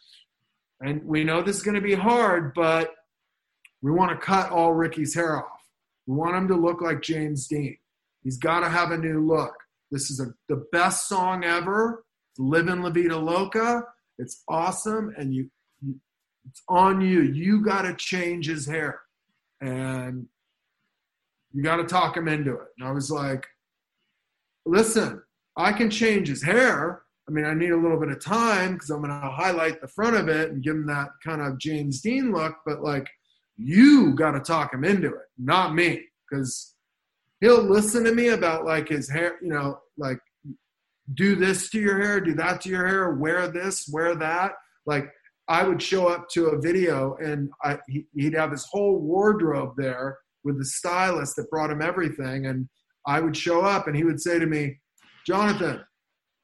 and we know this is going to be hard, but we want to cut all Ricky's hair off. We want him to look like James Dean. He's got to have a new look. This is a, the best song ever. Livin' La Vida Loca. It's awesome, and you, you it's on you. You got to change his hair, and you got to talk him into it. And I was like, listen, I can change his hair. I mean, I need a little bit of time because I'm going to highlight the front of it and give him that kind of James Dean look. But like, you got to talk him into it, not me, because he'll listen to me about like his hair, you know, like do this to your hair, do that to your hair, wear this, wear that. Like I would show up to a video and I, he, he'd have his whole wardrobe there with the stylist that brought him everything. And I would show up and he would say to me, Jonathan,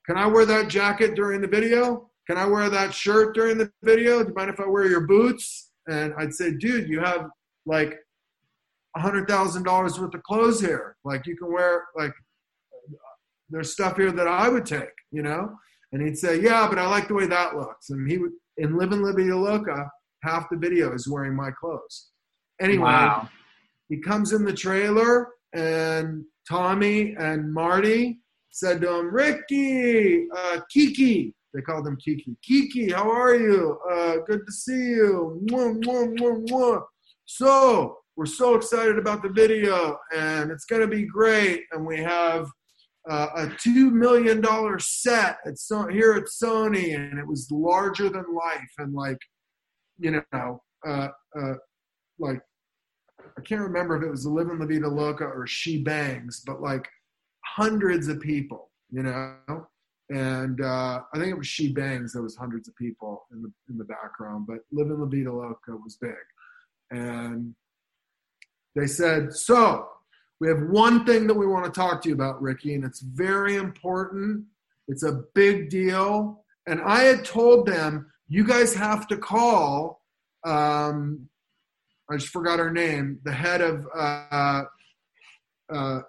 can I wear that jacket during the video? Can I wear that shirt during the video? Do you mind if I wear your boots? And I'd say, dude, you have like a hundred thousand dollars worth of clothes here. Like you can wear like there's stuff here that I would take, you know? And he'd say, Yeah, but I like the way that looks. And he would in Living La Vida Loca, half the video is wearing my clothes. Anyway, Wow. he comes in the trailer and Tommy and Marty said to him, Ricky, uh, Kiki. They called him Kiki. Kiki, how are you? Uh, good to see you. Mwah, mwah, mwah, mwah. So, we're so excited about the video and it's going to be great. And we have uh, a $2 million set at so- here at Sony and it was larger than life. And like, you know, uh, uh, like, I can't remember if it was Living La Vida Loca or She Bangs, but like hundreds of people, you know? And uh, I think it was She Bangs. There was hundreds of people in the in the background, but Living La Vida Loca was big. And they said, "So we have one thing that we want to talk to you about, Ricky, and it's very important. It's a big deal." And I had told them, "You guys have to call." Um, I just forgot her name. The head of uh, uh,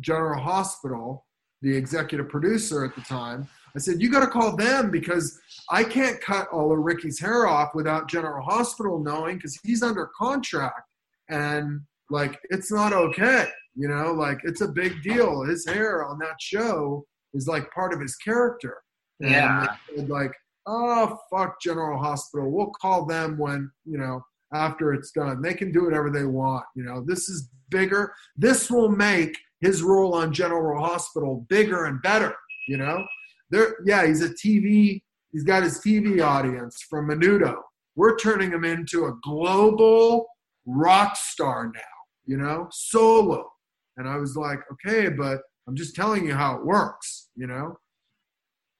General Hospital, the executive producer at the time. I said, You got to call them because I can't cut all of Ricky's hair off without General Hospital knowing because he's under contract. And like, it's not okay. You know, like, it's a big deal. His hair on that show is like part of his character. And Yeah. like, oh, fuck General Hospital. We'll call them when, you know, after it's done. They can do whatever they want. You know, this is bigger. This will make his role on General Hospital bigger and better. You know, there. Yeah, he's a TV. He's got his TV audience from Menudo. We're turning him into a global rock star now. You know, solo. And I was like, okay, but I'm just telling you how it works. You know,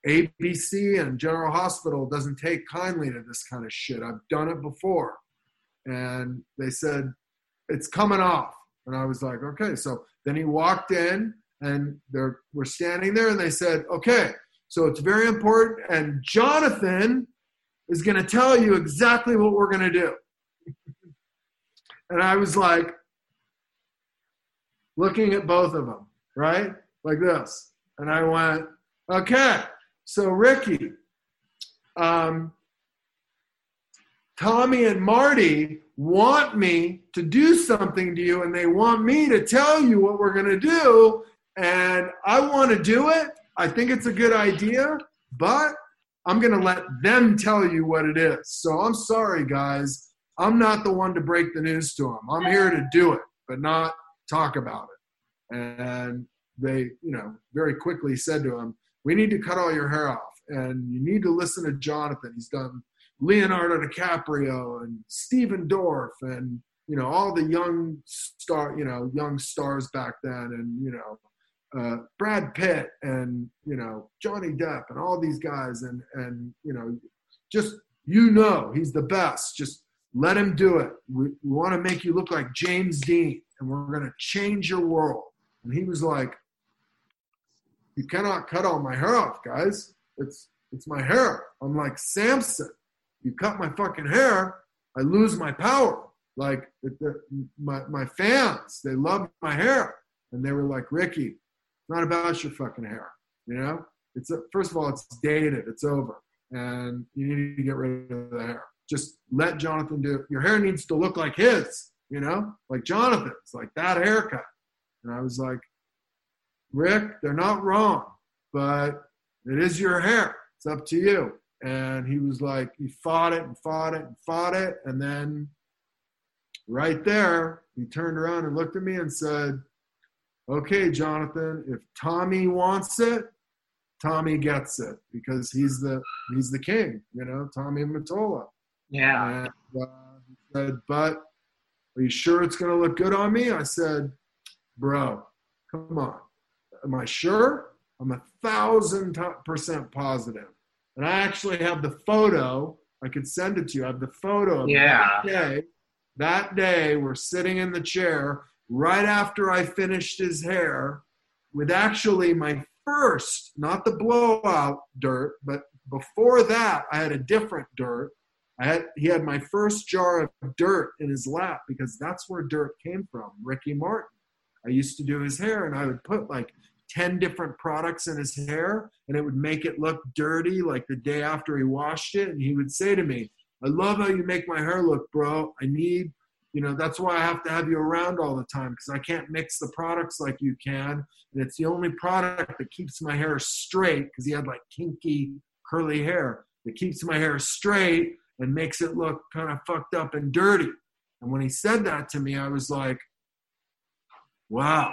ABC and General Hospital doesn't take kindly to this kind of shit. I've done it before. and they said it's coming off. And I was like, okay. So then he walked in, and they're we're standing there, and they said, okay. So it's very important, and Jonathan is going to tell you exactly what we're going to do. and I was like, looking at both of them, right? Like this. And I went, okay. So, Ricky, um, Tommy and Marty want me to do something to you and they want me to tell you what we're going to do. And I want to do it. I think it's a good idea, but I'm going to let them tell you what it is. So I'm sorry, guys. I'm not the one to break the news to them. I'm here to do it, but not talk about it. And they, you know, very quickly said to him, We need to cut all your hair off. And you need to listen to Jonathan. He's done Leonardo DiCaprio and Stephen Dorff and you know all the young star you know young stars back then and you know uh, Brad Pitt and you know Johnny Depp and all these guys and and you know just you know he's the best just let him do it we, we want to make you look like James Dean and we're going to change your world and he was like you cannot cut all my hair off guys it's it's my hair I'm like Samson you cut my fucking hair, I lose my power. Like my my fans, they love my hair, and they were like, Ricky, it's not about your fucking hair. You know, it's a, first of all, it's dated, it's over, and you need to get rid of the hair. Just let Jonathan do it. Your hair needs to look like his. You know, like Jonathan's, like that haircut. And I was like, Rick, they're not wrong, but it is your hair. It's up to you and he was like he fought it and fought it and fought it and then right there he turned around and looked at me and said okay jonathan if tommy wants it tommy gets it because he's the he's the king you know tommy mottola yeah and, uh, he said but are you sure it's going to look good on me i said bro come on am i sure i'm a thousand percent positive and I actually have the photo. I could send it to you. I have the photo of yeah. that day. That day, we're sitting in the chair right after I finished his hair with actually my first, not the blowout dirt, but before that, I had a different dirt. I had, he had my first jar of dirt in his lap because that's where dirt came from, Ricky Martin. I used to do his hair and I would put like 10 different products in his hair and it would make it look dirty like the day after he washed it. And he would say to me, I love how you make my hair look, bro. I need, you know, that's why I have to have you around all the time because I can't mix the products like you can. And it's the only product that keeps my hair straight because he had like kinky, curly hair. It keeps my hair straight and makes it look kind of fucked up and dirty. And when he said that to me, I was like, wow,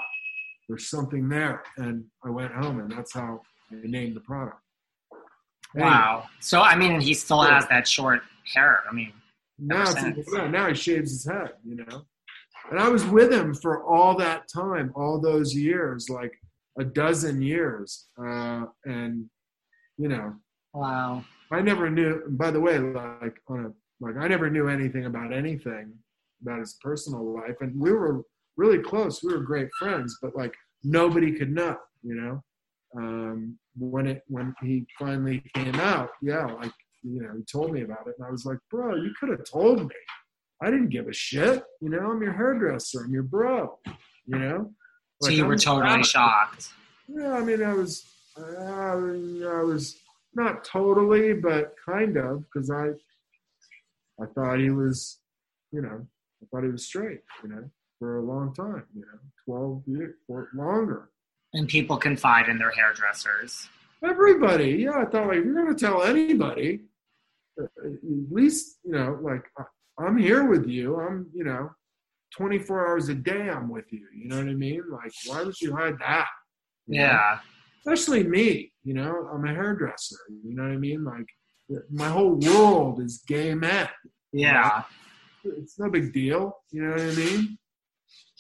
there's something there. And I went home, and that's how I named the product. Wow. So I mean, he still has that short hair. I mean, Now, ever it's since. even better. now he shaves his head, you know. And I was with him for all that time, all those years, like a dozen years. Uh, and you know, wow. I never knew. By the way, like on a like I never knew anything about anything about his personal life, and we were really close. We were great friends, but like nobody could know, you know. Um, when it when he finally came out, yeah, like you know, he told me about it, and I was like, bro, you could have told me. I didn't give a shit, you know. I'm your hairdresser. I'm your bro, you know. So you were I'm totally shocked. Yeah, I mean, I was, uh, I was not totally, but kind of, because I, I thought he was, you know, I thought he was straight, you know, for a long time, you know, twelve years or longer. And people confide in their hairdressers. Everybody, yeah, I thought like you're gonna tell anybody, at least you know, like I'm here with you. I'm, you know, 24 hours a day. I'm with you. You know what I mean? Like, why would you hide that? You know? Especially me you know i'm a hairdresser you know what i mean like my whole world is gay men Yeah. it's no big deal you know what i mean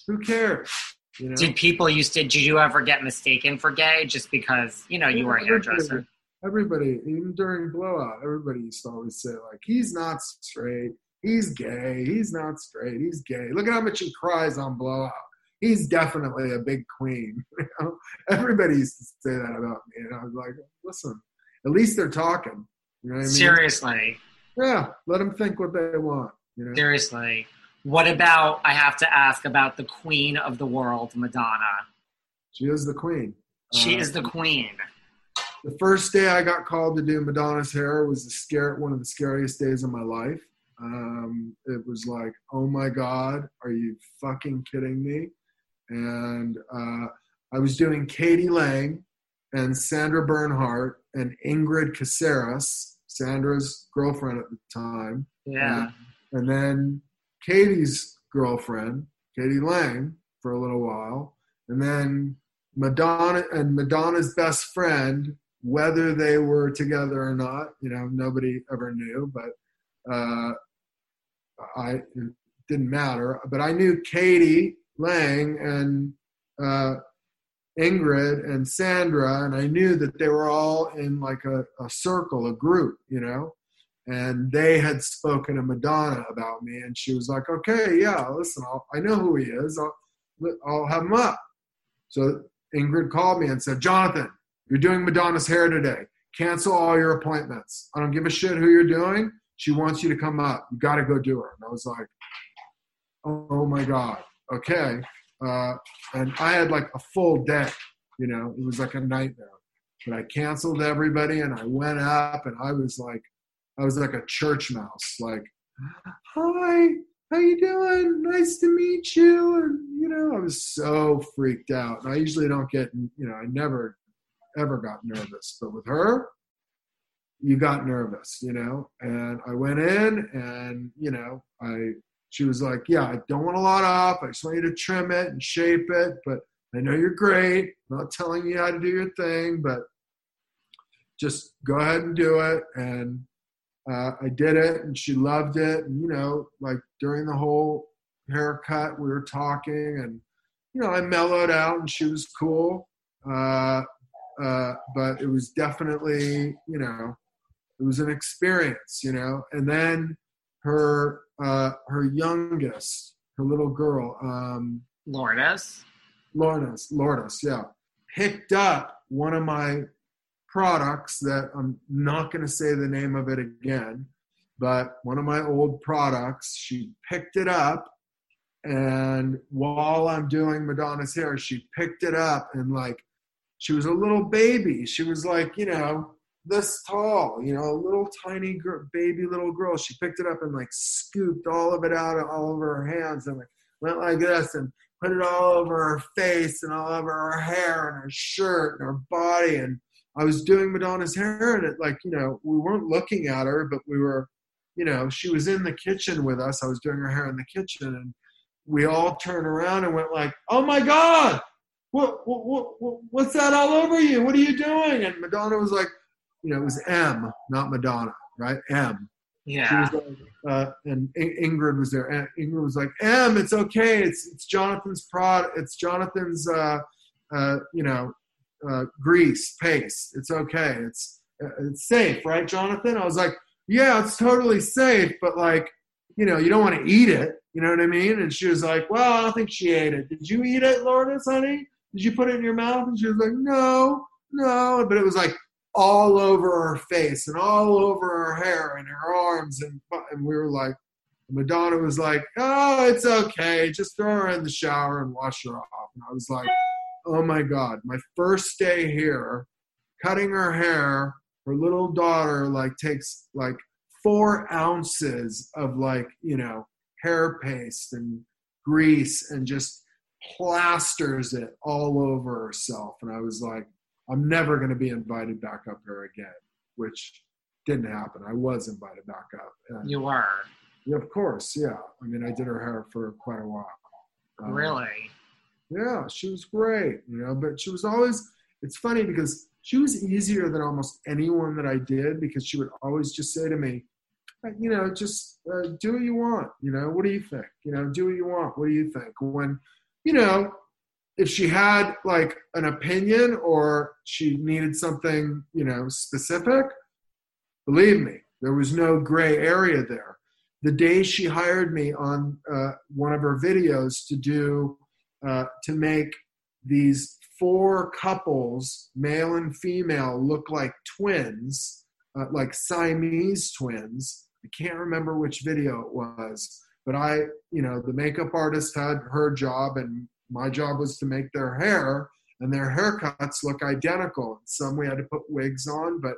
who cares you know Did people used to? Did you ever get mistaken for gay just because you know you were a hairdresser? everybody even during blowout everybody used to always say like he's not straight He's gay. He's not straight. He's gay. Look at how much he cries on Blowout. He's definitely a big queen. You know? Everybody used to say that about me, and I was like, listen, at least they're talking. You know what I mean? Seriously. Yeah, let them think what they want. You know? Seriously. What about, I have to ask about the queen of the world, Madonna? She is the queen. She Uh, is the queen. The first day I got called to do Madonna's hair was the scare one of the scariest days of my life. Um, it was like, oh my god, are you fucking kidding me? And uh, I was doing k.d. lang and Sandra Bernhard and Ingrid Casares, Sandra's girlfriend at the time. Yeah. And then k.d.'s girlfriend, k.d. lang, for a little while. And then Madonna and Madonna's best friend, whether they were together or not, you know, nobody ever knew, but uh, I it didn't matter. But I knew k.d. lang and uh, Ingrid and Sandra, and I knew that they were all in like a, a circle, a group, you know. And they had spoken to Madonna about me, and she was like, "Okay, yeah, listen, I'll, I know who he is. I'll, I'll have him up." So Ingrid called me and said, "Jonathan, you're doing Madonna's hair today. Cancel all your appointments. I don't give a shit who you're doing. She wants you to come up. You got to go do her." And I was like, "Oh my god, okay." Uh, and I had like a full day. You know, it was like a nightmare. But I canceled everybody, and I went up, and I was like, I was like a church mouse. Like, hi, how you doing? Nice to meet you. And you know, I was so freaked out. And I usually don't get, you know, I never ever got nervous, but with her, you got nervous, you know. And I went in, and you know, I she was like, yeah, I don't want a lot off. I just want you to trim it and shape it, but I know you're great. I'm not telling you how to do your thing, but just go ahead and do it. And uh, I did it, and she loved it. And you know, like during the whole haircut, we were talking, and you know, I mellowed out, and she was cool. Uh, uh, but it was definitely, you know, it was an experience, you know. And then her uh, her youngest, her little girl, um, Lourdes. Lourdes, Lourdes, yeah, picked up one of my products that I'm not going to say the name of it again, but one of my old products. She picked it up, and while I'm doing Madonna's hair, she picked it up and like she was a little baby. She was like, you know, this tall, you know, a little tiny baby little girl. She picked it up and like scooped all of it out all over her hands and like went like this and put it all over her face and all over her hair and her shirt and her body. And I was doing Madonna's hair and it like, you know, we weren't looking at her, but we were, you know, she was in the kitchen with us. I was doing her hair in the kitchen and we all turned around and went like, oh my God, what, what, what, what's that all over you? What are you doing? And Madonna was like, you know, it was M, not Madonna, right? M. Yeah. She was like, uh, and In- Ingrid was there. And Ingrid was like, "M, it's okay. It's it's Jonathan's prod. It's Jonathan's, uh, uh, you know, uh, grease paste. It's okay. It's uh, it's safe, right, Jonathan?" I was like, "Yeah, it's totally safe, but like, you know, you don't want to eat it. You know what I mean?" And she was like, "Well, I don't think she ate it. Did you eat it, Lourdes, honey? Did you put it in your mouth?" And she was like, "No, no." But it was like all over her face and all over her hair and her arms and and we were like Madonna was like, "Oh, it's okay. Just throw her in the shower and wash her off." And I was like, "Oh my god, my first day here, cutting her hair, her little daughter like takes like 4 ounces of like, you know, hair paste and grease and just plasters it all over herself." And I was like, I'm never going to be invited back up there again, which didn't happen. I was invited back up. And, You were. yeah, of course. Yeah. I mean, I did her hair for quite a while. Um, Really? Yeah, she was great, you know, but she was always, it's funny because she was easier than almost anyone that I did because she would always just say to me, "Uh, you know, just uh, do what you want. You know, what do you think? You know, do what you want. What do you think? When, you know, if she had like an opinion or she needed something, you know, specific, believe me, there was no gray area there. the day she hired me on uh, one of her videos to do uh, to make these four couples, male and female, look like twins, uh, like Siamese twins. I can't remember which video it was, but I, you know, the makeup artist had her job, and my job was to make their hair, and their haircuts look identical. Some we had to put wigs on, but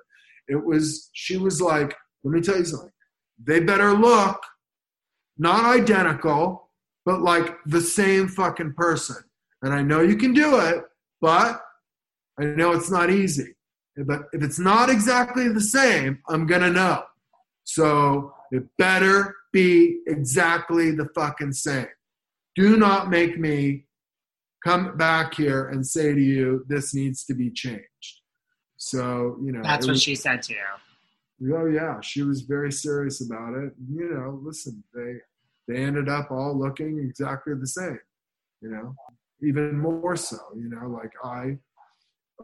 it was, she was like, let me tell you something. They better look not identical, but like the same fucking person. And I know you can do it, but I know it's not easy. But if it's not exactly the same, I'm going to know. So it better be exactly the fucking same. Do not make me come back here and say to you, this needs to be changed. So, you know. That's what was, she said to you. Oh, yeah. She was very serious about it. You know, listen, they, they ended up all looking exactly the same, you know, even more so, you know, like I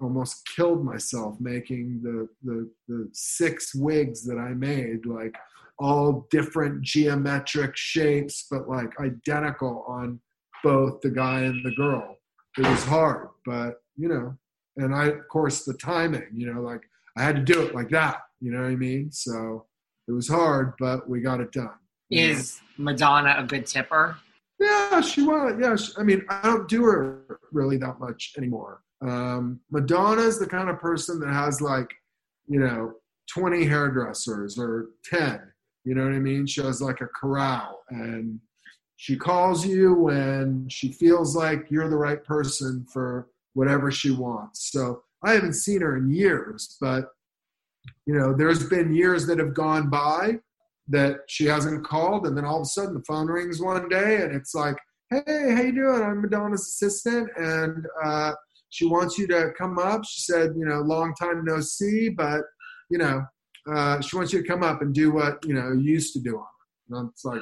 almost killed myself making the, the, the six wigs that I made, like all different geometric shapes, but like identical on both the guy and the girl. It was hard, but you know, and I, of course, the timing, you know, like I had to do it like that, you know what I mean? So it was hard, but we got it done. Is Madonna a good tipper? Yeah, she was. Yeah, she, I mean, I don't do her really that much anymore. Um, Madonna's the kind of person that has like, you know, 20 hairdressers or 10. You know what I mean? She has like a corral and she calls you when she feels like you're the right person for whatever she wants. So I haven't seen her in years, but you know, there's been years that have gone by that she hasn't called, and then all of a sudden the phone rings one day, and it's like, "Hey, how you doing? I'm Madonna's assistant, and uh, she wants you to come up." She said, "You know, long time no see, but you know, uh, she wants you to come up and do what you know you used to do on her." And it's like,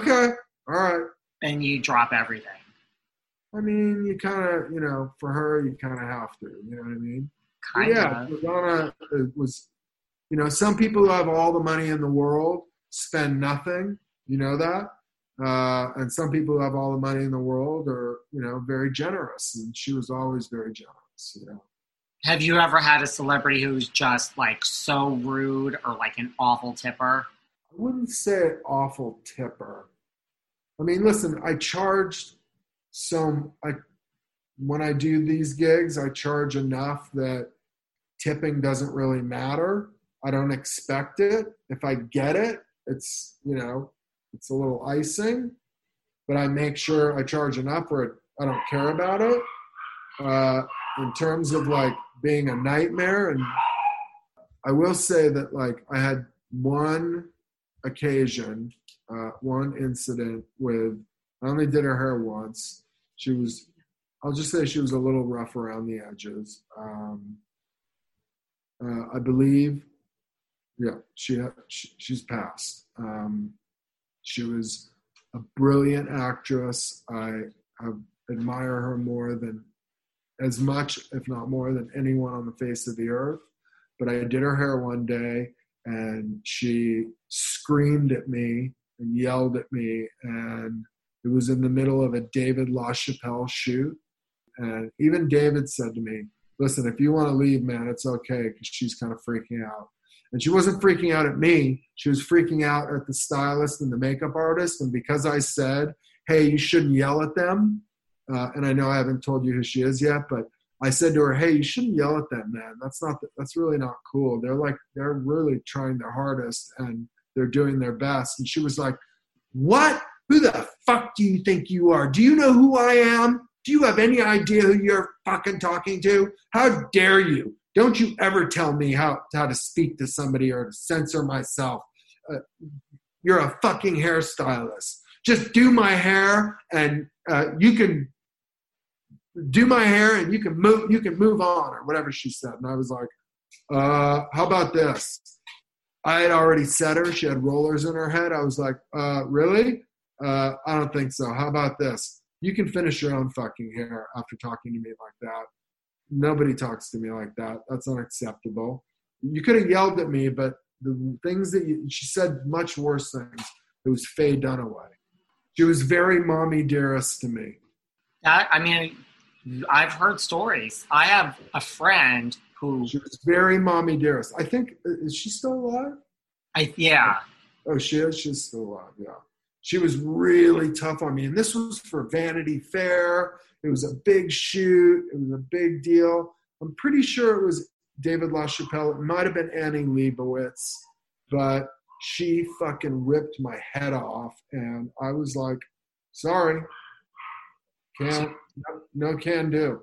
"Okay, all right." And you drop everything. I mean, you kind of, you know, for her, you kind of have to. You know what I mean? Kind yeah, of. Madonna was, you know, some people who have all the money in the world spend nothing. You know that? Uh, and some people who have all the money in the world are, you know, very generous. And she was always very generous, you know. Have you ever had a celebrity who's just like so rude or like an awful tipper? I wouldn't say awful tipper. I mean, listen, I charged some, I, when I do these gigs, I charge enough that tipping doesn't really matter. I don't expect it. If I get it, it's you know it's a little icing but i make sure i charge enough where i don't care about it uh, in terms of like being a nightmare and i will say that like i had one occasion uh, one incident with i only did her hair once she was i'll just say she was a little rough around the edges um, uh, i believe yeah, she, she she's passed. Um, she was a brilliant actress. I have, admire her more than as much, if not more, than anyone on the face of the earth. But I did her hair one day, and she screamed at me and yelled at me, and it was in the middle of a David LaChapelle shoot. And even David said to me, "Listen, if you want to leave, man, it's okay," because she's kind of freaking out. And she wasn't freaking out at me. She was freaking out at the stylist and the makeup artist. And because I said, hey, you shouldn't yell at them, uh, and I know I haven't told you who she is yet, but I said to her, hey, you shouldn't yell at them, man. That's not, that's really not cool. They're like, they're really trying their hardest and they're doing their best. And she was like, what? Who the fuck do you think you are? Do you know who I am? Do you have any idea who you're fucking talking to? How dare you? Don't you ever tell me how, how to speak to somebody or to censor myself. Uh, you're a fucking hairstylist. Just do my hair and uh, you can do my hair and you can move you can move on or whatever she said. And I was like, uh, how about this? I had already set her. She had rollers in her head. I was like, uh, really? Uh, I don't think so. How about this? You can finish your own fucking hair after talking to me like that. Nobody talks to me like that. That's unacceptable. You could have yelled at me, but the things that you, she said much worse things. It was Faye Dunaway. She was very mommy dearest to me. That, I mean, I've heard stories. I have a friend who She was very mommy dearest. I think uh, is she still alive? I yeah. Oh, she is. She's still alive. Yeah. She was really tough on me, and this was for Vanity Fair. It was a big shoot. It was a big deal. I'm pretty sure it was David LaChapelle. It might have been Annie Leibovitz, but she fucking ripped my head off, and I was like, "Sorry, can't, no, no can do."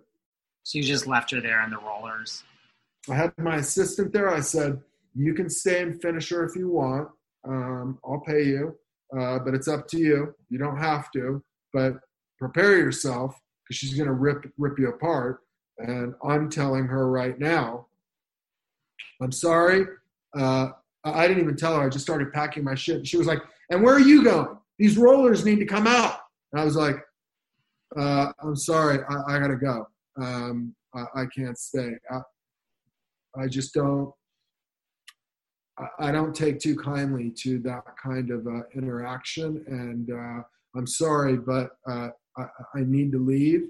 So you just left her there in the rollers. I had my assistant there. I said, "You can stay and finish her if you want. Um, I'll pay you, uh, but it's up to you. You don't have to, but prepare yourself because she's going to rip rip you apart." And I'm telling her right now, I'm sorry. Uh, I didn't even tell her. I just started packing my shit. She was like, "And where are you going? These rollers need to come out." And I was like, uh, "I'm sorry. I, I gotta go. Um, I, can't stay. I, I just don't. I, don't take too kindly to that kind of uh, interaction, and uh, I'm sorry, but uh, I, I need to leave.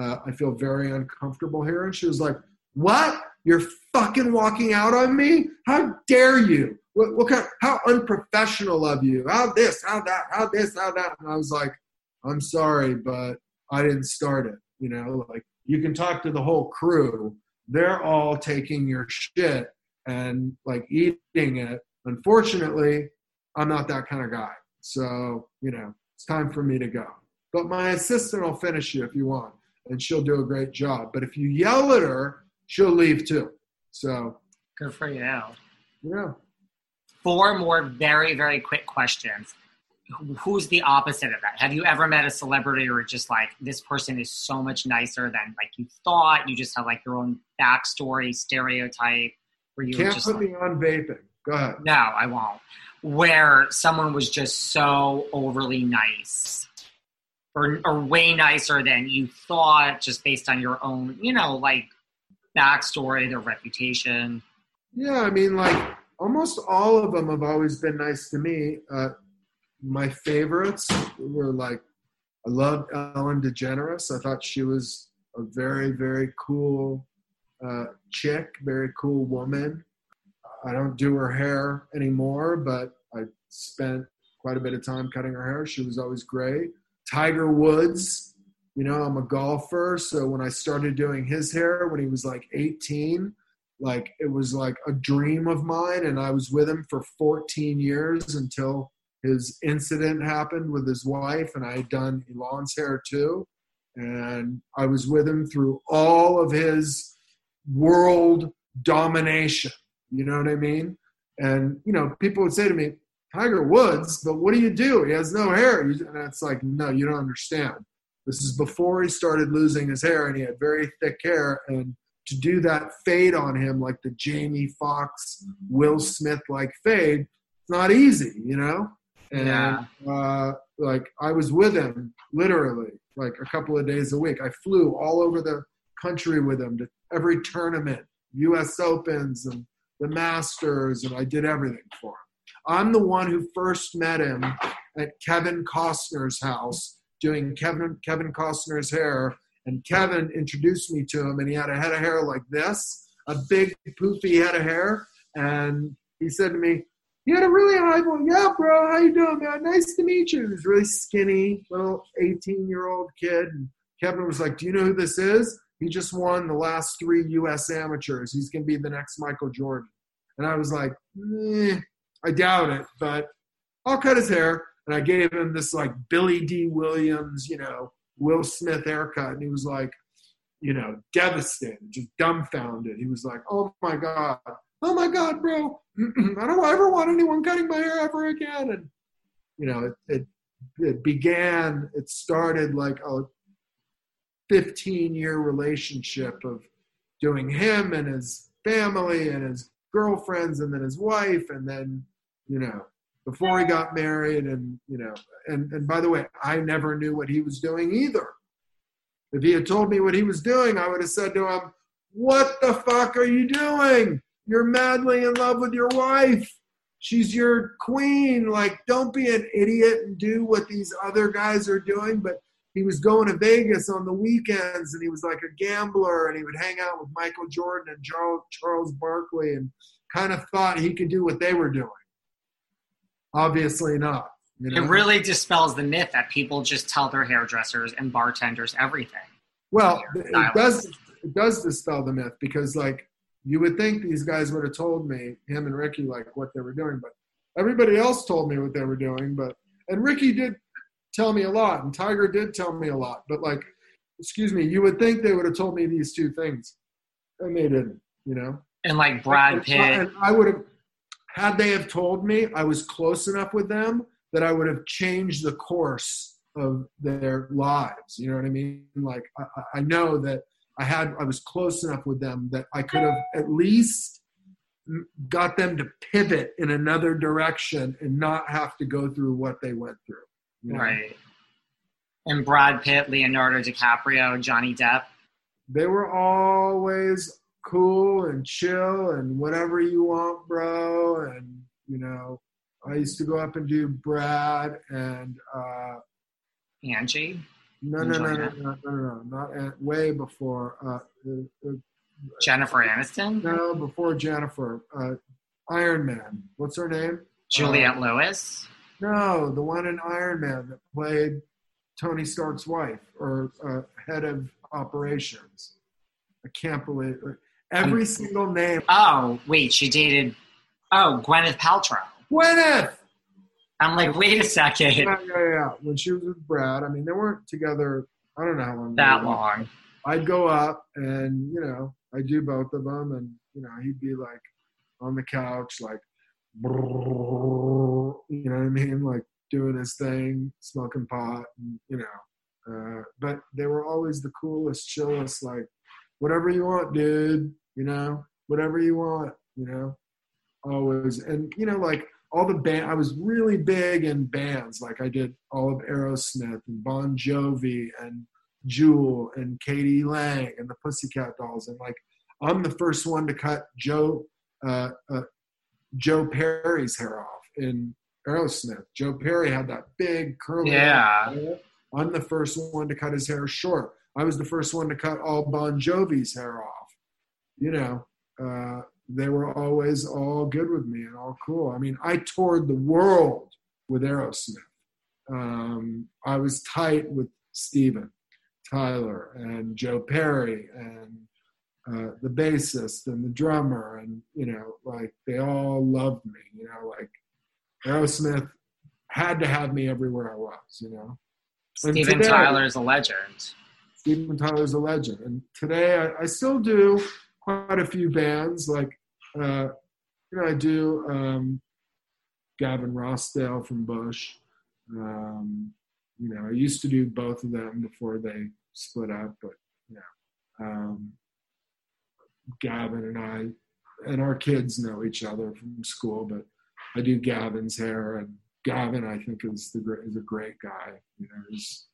Uh, I feel very uncomfortable here." And she was like, "What? You're fucking walking out on me? How dare you? What, what kind? How unprofessional of you? How this? How that? How this? How that?" And I was like, "I'm sorry, but I didn't start it. You know, like you can talk to the whole crew. They're all taking your shit and like eating it. Unfortunately, I'm not that kind of guy. So, you know, it's time for me to go. But my assistant will finish you if you want, and she'll do a great job. But if you yell at her, she'll leave too. So, Good for you. yeah. Four more very, very quick questions. Who- Who's the opposite of that? Have you ever met a celebrity or just like this person is so much nicer than like you thought? You just have like your own backstory, stereotype, where you Can't just put like, me on vaping. Go ahead. no, I won't. Where someone was just so overly nice, or or way nicer than you thought, just based on your own, you know, like backstory, their reputation. Yeah, I mean, like almost all of them have always been nice to me. Uh, my favorites were like, I loved Ellen DeGeneres. I thought she was a very, very cool uh, chick, very cool woman. I don't do her hair anymore, but I spent quite a bit of time cutting her hair. She was always great. Tiger Woods, you know, I'm a golfer, so when I started doing his hair when he was like 18, like it was like a dream of mine and i was with him for 14 years until his incident happened with his wife and i had done Elin's hair too. And i was with him through all of his world domination. You know what i mean? And you know people would say to me tiger woods but what do you do? He has no hair. And it's like no you don't understand. This is before he started losing his hair and he had very thick hair and to do that fade on him like the Jamie Foxx, Will Smith like fade, it's not easy, you know? And Yeah. uh, like I was with him literally like a couple of days a week. I flew all over the country with him to every tournament, US Opens and the Masters, and I did everything for him. I'm the one who first met him at Kevin Costner's house doing Kevin Kevin Costner's hair and Kevin introduced me to him, and he had a head of hair like this, a big poofy head of hair. And he said to me, "You had a really high voice. Yeah, bro. How you doing, man? Nice to meet you." He was really skinny, little 18-year-old kid. And Kevin was like, "Do you know who this is? He just won the last three U.S. amateurs. He's gonna be the next Michael Jordan." And I was like, "I doubt it, but I'll cut his hair." And I gave him this like Billy Dee Williams, you know, Will Smith haircut, and he was like, you know, devastated, just dumbfounded. He was like, "Oh my god, oh my god, bro, I don't ever want anyone cutting my hair ever again." And you know, it it, it began. It started like a 15 year relationship of doing him and his family and his girlfriends and then his wife and then you know before he got married and you know and and by the way i never knew what he was doing either if he had told me what he was doing i would have said to him what the fuck are you doing you're madly in love with your wife she's your queen. Like, don't be an idiot and do what these other guys are doing. But he was going to Vegas on the weekends and he was like a gambler and he would hang out with Michael Jordan and Charles, Charles Barkley and kind of thought he could do what they were doing. Obviously not. You know? It really dispels the myth that people just tell their hairdressers and bartenders everything. Well, it does it does dispel the myth because like you would think these guys would have told me, him and Ricky, like what they were doing, but everybody else told me what they were doing. But and Ricky did tell me a lot, and Tiger did tell me a lot. But like, excuse me, you would think they would have told me these two things, and they didn't. You know. And like Brad Pitt, and I would have had they have told me I was close enough with them that I would have changed the course of their lives. You know what I mean? Like I, I know that I had I was close enough with them that I could have at least got them to pivot in another direction and not have to go through what they went through. You know? Right. And Brad Pitt, Leonardo DiCaprio, Johnny Depp. They were always cool and chill and whatever you want, bro. And you know, I used to go up and do Brad and uh, Angie. No, no, no, no, no, no, no, not at, way before. Uh, uh, uh, Jennifer Aniston. No, before Jennifer. Uh, Iron Man. What's her name? Juliette uh, Lewis. No, the one in Iron Man that played Tony Stark's wife or uh, head of operations. I can't believe it. every um, single name. Oh wait, she dated. Oh, Gwyneth Paltrow. Gwyneth. I'm like, wait a second. Yeah, yeah, yeah. When she was with Brad, I mean, they weren't together. I don't know how long. That long. I'd go up and you know I do both of them, and you know he'd be like on the couch, like, you know what I mean, like doing his thing, smoking pot, and, you know. Uh, but they were always the coolest, chillest, like, whatever you want, dude. You know, whatever you want. You know, always, and you know, like all the band I was really big in bands. Like I did all of Aerosmith and Bon Jovi and Jewel and k.d. lang and the Pussycat Dolls. And like I'm the first one to cut Joe uh, uh, Joe Perry's hair off in Aerosmith. Joe Perry had that big curly yeah. hair. I'm the first one to cut his hair short. I was the first one to cut all Bon Jovi's hair off. You know, uh, they were always all good with me and all cool. I mean, I toured the world with Aerosmith. Um, I was tight with Steven Tyler and Joe Perry and uh, the bassist and the drummer, and you know, like they all loved me. You know, like Aerosmith had to have me everywhere I was. You know, Steven Tyler is a legend. Steven Tyler is a legend, and today I, I still do quite a few bands. Like, uh, you know, I do um, Gavin Rossdale from Bush. Um, you know, I used to do both of them before they split up, but yeah. Um, Gavin and I and our kids know each other from school, but I do Gavin's hair, and Gavin I think is the is a great guy. You know, he's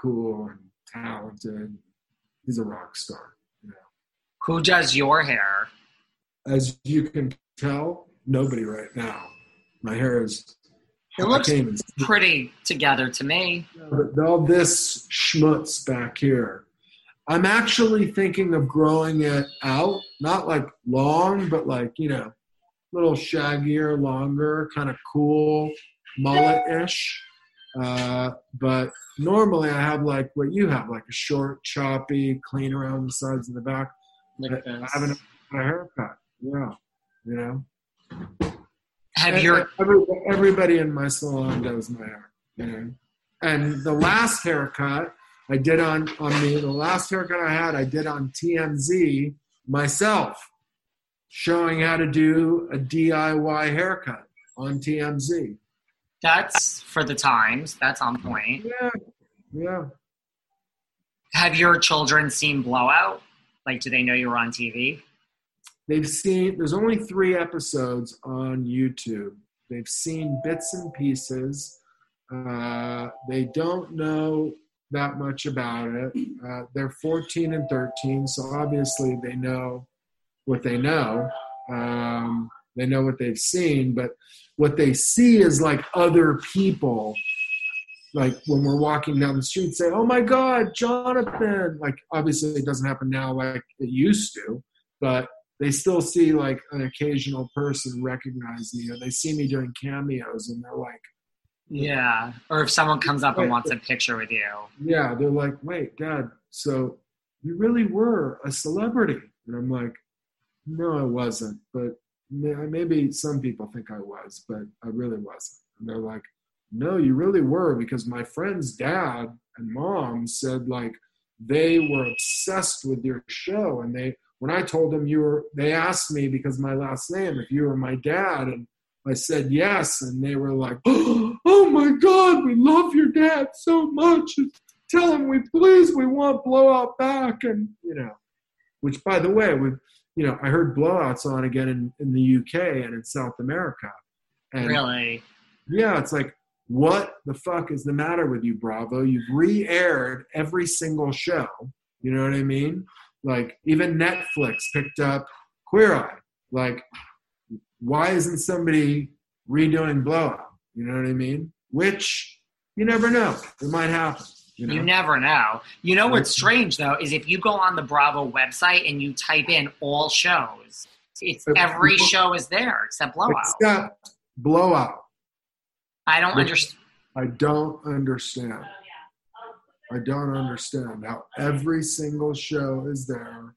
cool and talented. He's a rock star. Who does your hair? As you can tell, nobody right now. My hair is. It looks pretty together to me. All this schmutz back here. I'm actually thinking of growing it out, not like long, but like, you know, a little shaggier, longer, kind of cool, mullet ish. Uh, but normally I have like what you have, like a short, choppy, clean around the sides and the back. Like I, I haven't a haircut. Yeah, you know. Have and your every, everybody in my salon does my hair, you know. And the last haircut I did on on me, the last haircut I had, I did on TMZ myself, showing how to do a DIY haircut on TMZ. That's for the times. That's on point. Yeah, yeah. Have your children seen Blowout? Like, do they know you were on TV? They've seen, there's only three episodes on YouTube. They've seen bits and pieces. Uh, they don't know that much about it. Uh, they're 14 and 13, so obviously they know what they know. Um, They know what they've seen, but what they see is like other people. Like when we're walking down the street, say, "Oh my God, Jonathan!" Like obviously it doesn't happen now like it used to, but they still see like an occasional person recognize me, or they see me doing cameos, and they're like, Yeah. Or if someone comes up and wants a picture with you. yeah, they're like, wait, Dad, so you really were a celebrity? And I'm like, no, I wasn't, but maybe some people think I was, but I really wasn't. And they're like, no, you really were because my friend's dad and mom said like they were obsessed with your show, and they when I told them you were, they asked me because my last name if you were my dad, and I said yes, and they were like, "Oh my God, we love your dad so much. Tell him we please, we want Blowout back." And you know, which by the way, we, you know, I heard Blowouts on again in, in the UK and in South America. And Really? yeah, it's like, what the fuck is the matter with you, Bravo? You've re-aired every single show. You know what I mean? Like even Netflix picked up Queer Eye. Like, why isn't somebody redoing Blowout? You know what I mean? Which you never know. It might happen. You know? You never know. You know what's strange though is if you go on the Bravo website and you type in all shows, it's every show is there except Blowout. Except Blowout. I don't understand. I don't understand. I don't understand how every single show is there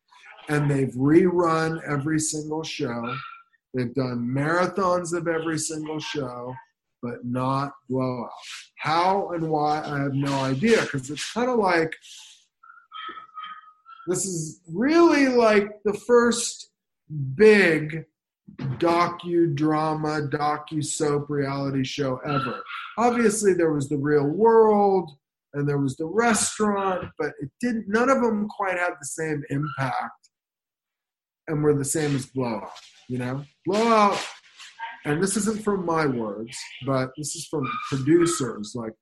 and they've rerun every single show. They've done marathons of every single show, but not blowout. How and why, I have no idea because it's kind of like this is really like the first big docudrama, docu soap reality show ever. Obviously, there was the real world and there was the restaurant, but it didn't. None of them quite had the same impact, and were the same as Blowout. You know, Blowout, and this isn't from my words, but this is from producers. Like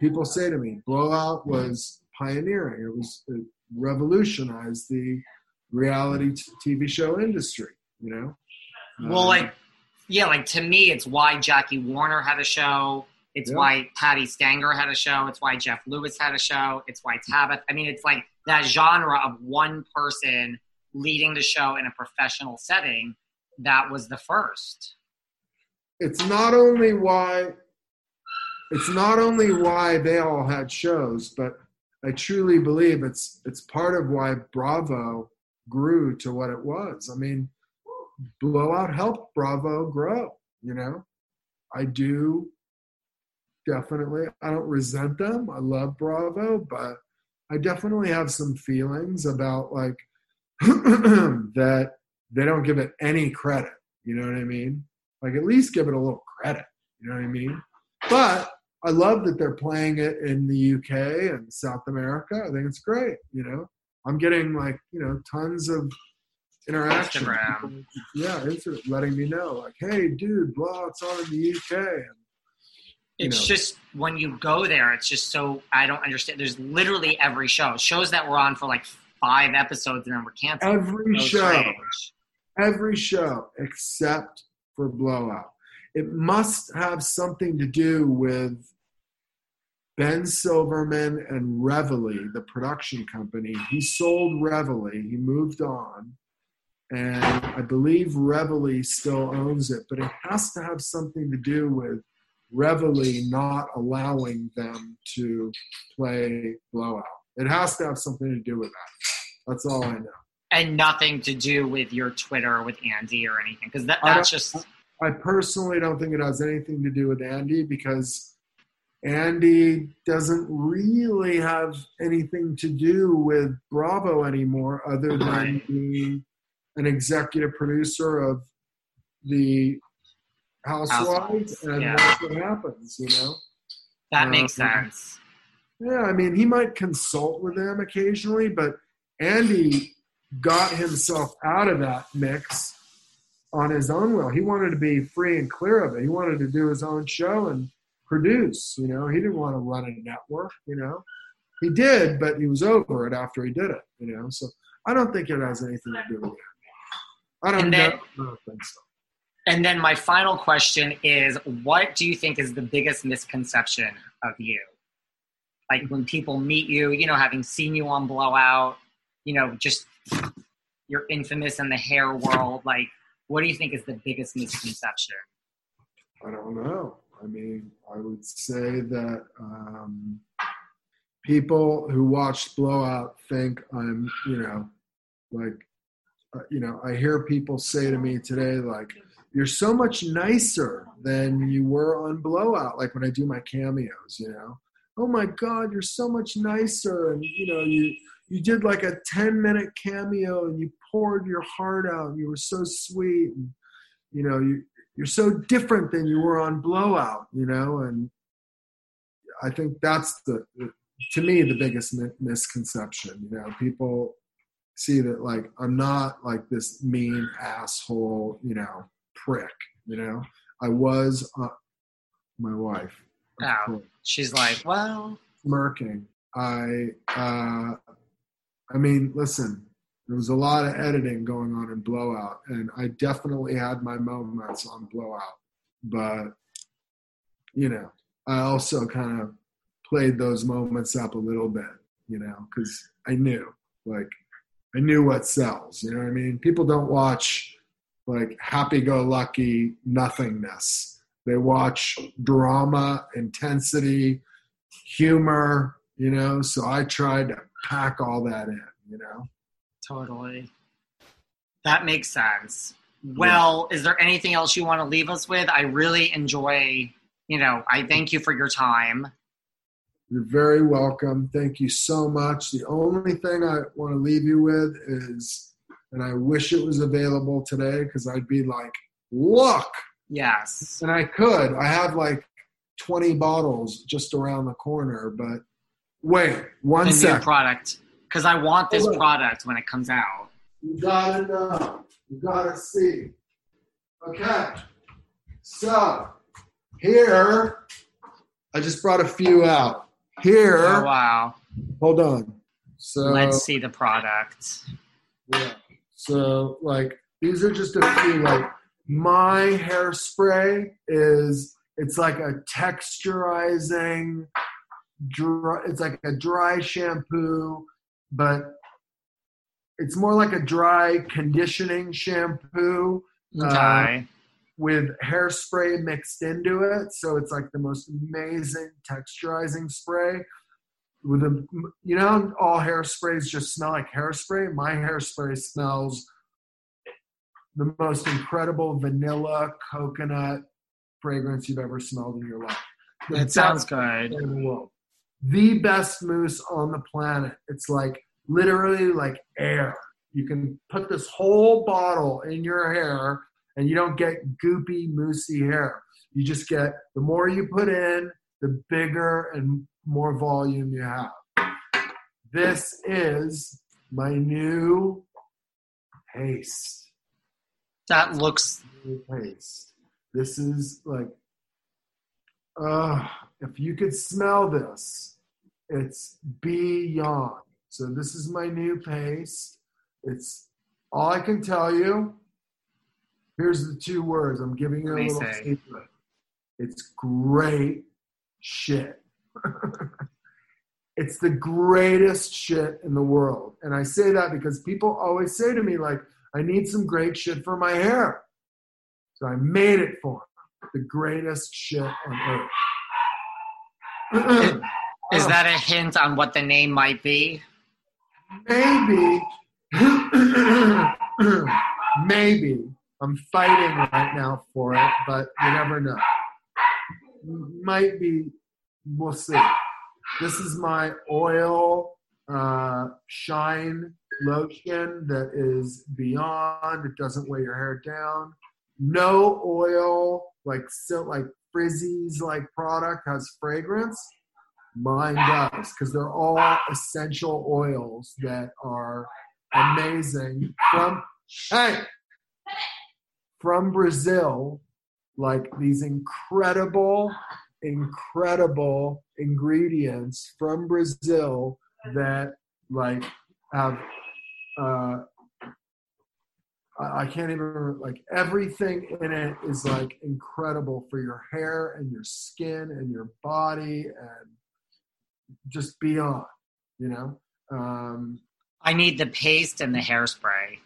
people say to me, Blowout was pioneering. It was it revolutionized the reality t- TV show industry. You know, Well, Um, like, yeah, like to me, it's why Jackie Warner had a show. It's Yeah. why Patti Stanger had a show. It's why Jeff Lewis had a show. It's why Tabatha. I mean, it's like that genre of one person leading the show in a professional setting. That was the first. it's not only why it's not only why they all had shows, but I truly believe it's it's part of why Bravo grew to what it was. I mean, Blowout helped Bravo grow, you know. I do definitely I don't resent them. I love Bravo, but I definitely have some feelings about like that they don't give it any credit. You know what I mean? Like at least give it a little credit. You know what I mean? But I love that they're playing it in the UK and South America. I think it's great. You know, I'm getting like you know tons of interaction. Instagram. Yeah, it's letting me know like, hey, dude, blah, it's on in the UK. And, It's know. just when you go there, it's just so I don't understand. There's literally every show. Shows that we're on for like five episodes and then we're canceled. Every So show. strange. every show except for Blowout. It must have something to do with Ben Silverman and Reveille, the production company. He sold Reveille, he moved on, and I believe Reveille still owns it, but it has to have something to do with Reveille not allowing them to play Blowout. It has to have something to do with that. That's all I know. and nothing to do with your Twitter with Andy or anything because that, that's just I personally don't think it has anything to do with Andy because Andy doesn't really have anything to do with Bravo anymore other than being an executive producer of the Housewives, Housewives, and yeah. that's what happens, you know? that makes Um, sense. Yeah, I mean, he might consult with them occasionally, but Andy got himself out of that mix on his own will. He wanted to be free and clear of it. He wanted to do his own show and produce, you know. He didn't want to run a network, you know. He did, but he was over it after he did it, you know. So I don't think it has anything to do with it. I don't And know. then- I don't think so. And then my final question is what do you think is the biggest misconception of you? Like when people meet you, you know, having seen you on Blowout, you know, just you're infamous in the hair world. Like, what do you think is the biggest misconception? I don't know. I mean, I would say that um, people who watch Blowout think I'm, you know, like, uh, you know, I hear people say to me today, like, you're so much nicer than you were on Blowout, like when I do my cameos, you know. Oh my God, you're so much nicer. And, you know, you, you did like a 10 minute cameo and you poured your heart out and you were so sweet. And, you know, you, you're so different than you were on Blowout, you know, and I think that's the, to me, the biggest misconception. You know, people see that like I'm not like this mean asshole, you know, prick. You know, I was uh, my wife. Oh, she's like, well, smirking. I, uh, I mean, listen, there was a lot of editing going on in Blow Out, and I definitely had my moments on Blow Out. But, you know, I also kind of played those moments up a little bit, you know, because I knew, like, I knew what sells. You know what I mean? People don't watch like happy go lucky nothingness. They watch drama, intensity, humor, you know. So I tried to pack all that in, you know. Totally. That makes sense. Well, yeah. is there anything else you want to leave us with? I really enjoy, you know, I thank you for your time. You're very welcome. Thank you so much. The only thing I want to leave you with is, and I wish it was available today because I'd be like, look. Yes. And I could. I have like 20 bottles just around the corner, but wait, one the second. product because I want this product when it comes out. You gotta know. You gotta see. Okay. So here, I just brought a few out. Here. Oh wow. Hold on. So let's see the product. Yeah. So like these are just a few. Like my hairspray is it's like a texturizing. Dry, it's like a dry shampoo but it's more like a dry conditioning shampoo uh, with hairspray mixed into it. So it's like the most amazing texturizing spray. With a, you know, all hairsprays just smell like hairspray. My hairspray smells the most incredible vanilla coconut fragrance you've ever smelled in your life. The it sounds good. In the world the best mousse on the planet. It's like literally like air. You can put this whole bottle in your hair and you don't get goopy, moussey hair. You just get the more you put in, the bigger and more volume you have. This is my new paste. That looks paste. This is like, uh, if you could smell this, it's beyond. So this is my new paste. It's all I can tell you. Here's the two words. I'm giving you a little secret. It's great shit. it's the greatest shit in the world. And I say that because people always say to me, like, I need some great shit for my hair. So I made it for them. The greatest shit on earth. Is that a hint on what the name might be? Maybe. Maybe. I'm fighting right now for it, but you never know. Might be. We'll see. This is my oil uh, shine lotion that is beyond. It doesn't weigh your hair down. No oil, like so, like frizzies, like product has fragrance Mine does because they're all essential oils that are amazing from hey from Brazil. Like these incredible, incredible ingredients from Brazil that like have uh, I, can't even like everything in it is like incredible for your hair and your skin and your body and just beyond. You know. Um, I need the paste and the hairspray.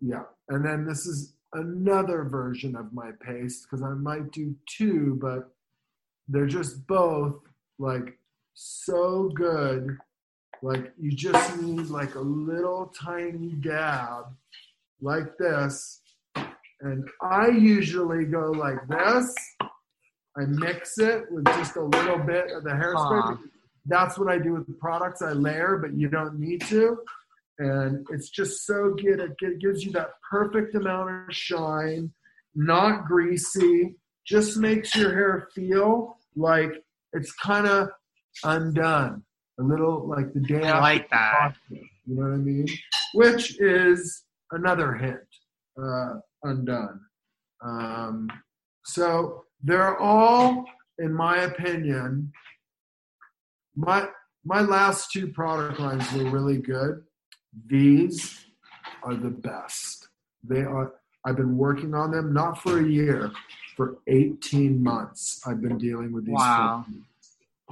yeah, and then this is another version of my paste because I might do two, but they're just both like so good. Like you just need like a little tiny dab like this. And I usually go like this. I mix it with just a little bit of the hairspray. Huh. That's what I do with the products. I layer, but you don't need to. And it's just so good. It gives you that perfect amount of shine, not greasy, just makes your hair feel like it's kind of undone. A little like the day I after like that. you know what I mean? Which is another hint, uh, undone. Um, so they're all, in my opinion, my my last two product lines were really good. These are the best. They are. I've been working on them not for a year, for 18 months. I've been dealing with these. Wow.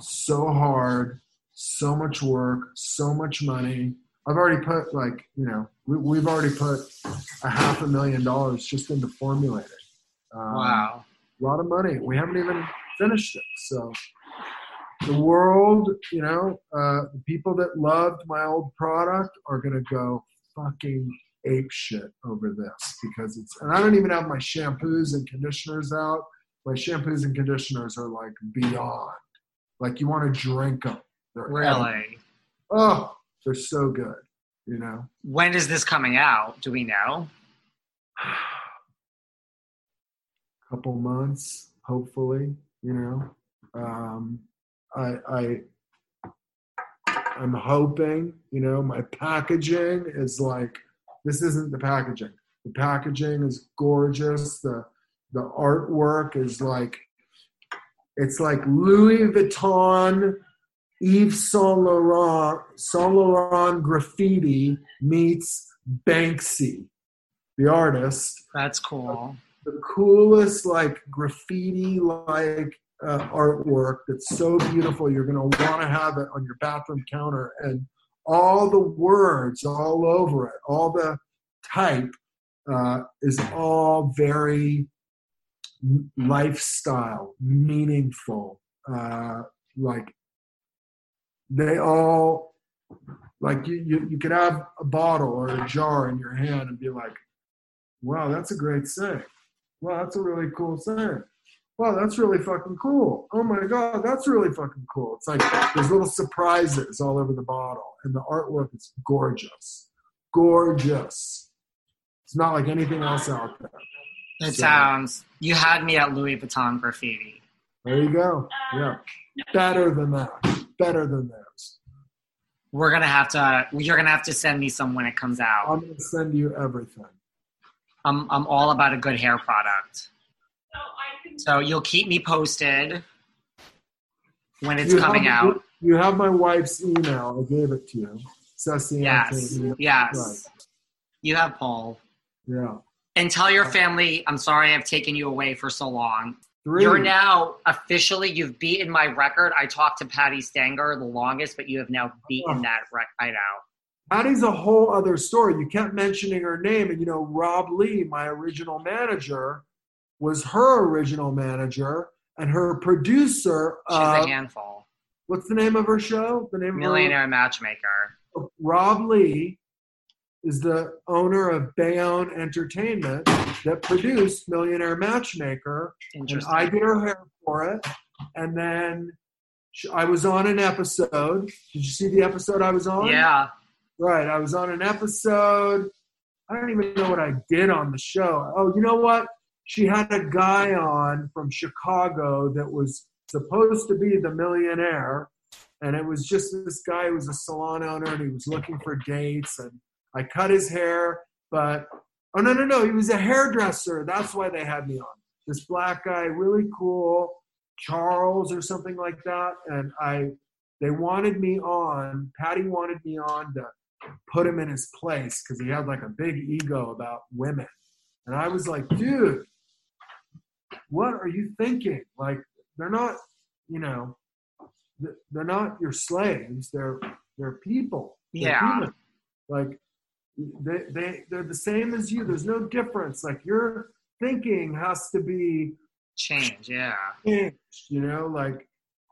So hard, so much work, so much money. I've already put like you know we, we've already put a half a million dollars just into formulating. Um, Wow. a lot of money. We haven't even finished it. So the world, you know, uh, the people that loved my old product are gonna go fucking ape shit over this because it's. And I don't even have my shampoos and conditioners out. My shampoos and conditioners are like beyond. Like you want to drink them. They're Really? Oh, they're so good. You know. When is this coming out? Do we know? couple months, hopefully. You know, um, I, I, I'm hoping. You know, my packaging is like this. Isn't the packaging? The packaging is gorgeous. The the artwork is like it's like Louis Vuitton, Yves Saint Laurent, Saint Laurent graffiti meets Banksy, the artist That's cool. the coolest like graffiti like uh, artwork that's so beautiful you're going to want to have it on your bathroom counter and all the words all over it all the type uh, is all very lifestyle meaningful uh, like they all like you, you you could have a bottle or a jar in your hand and be like wow that's a great thing wow, that's a really cool saying. Wow, that's really fucking cool. Oh my god, that's really fucking cool. It's like there's little surprises all over the bottle, and the artwork is gorgeous, gorgeous. It's not like anything else out there. It So- sounds. You had me at Louis Vuitton graffiti. There you go. Yeah, better than that. Better than those. We're gonna have to. You're gonna have to send me some when it comes out. I'm gonna send you everything. I'm I'm all about a good hair product. So you'll keep me posted when it's You coming have, out. You have my wife's email. I gave it to you. Ceci Yes, Anthony. yes. You have Paul. Yeah. And tell your family, I'm sorry I've taken you away for so long. Three. You're now officially, you've beaten my record. I talked to Patti Stanger the longest, but you have now beaten Oh. that record. I know. Patti's a whole other story. You kept mentioning her name, and you know, Rob Lee, my original manager, was her original manager, and her producer. She's a handful. what's the name of her show? The name Millionaire matchmaker. of her, Rob Lee is the owner of Bayonne Entertainment that produced Millionaire Matchmaker, and I did her hair for it, and then I was on an episode. Did you see the episode I was on? yeah. Right. I was on an episode. I don't even know what I did on the show. Oh, you know what? She had a guy on from Chicago that was supposed to be the millionaire. And it was just this guy who was a salon owner and he was looking for dates. And I cut his hair, but oh, no, no, no. He was a hairdresser. That's why they had me on. This black guy, really cool, Charles or something like that. And I, they wanted me on, Patti wanted me on to put him in his place because he had like a big ego about women. And I was like, dude, what are you thinking? Like, they're not, you know, they're not your slaves. They're they're people. They're Yeah. human. Like they they they're the same as you. There's no difference. Like your thinking has to be Change, yeah. changed. You know, like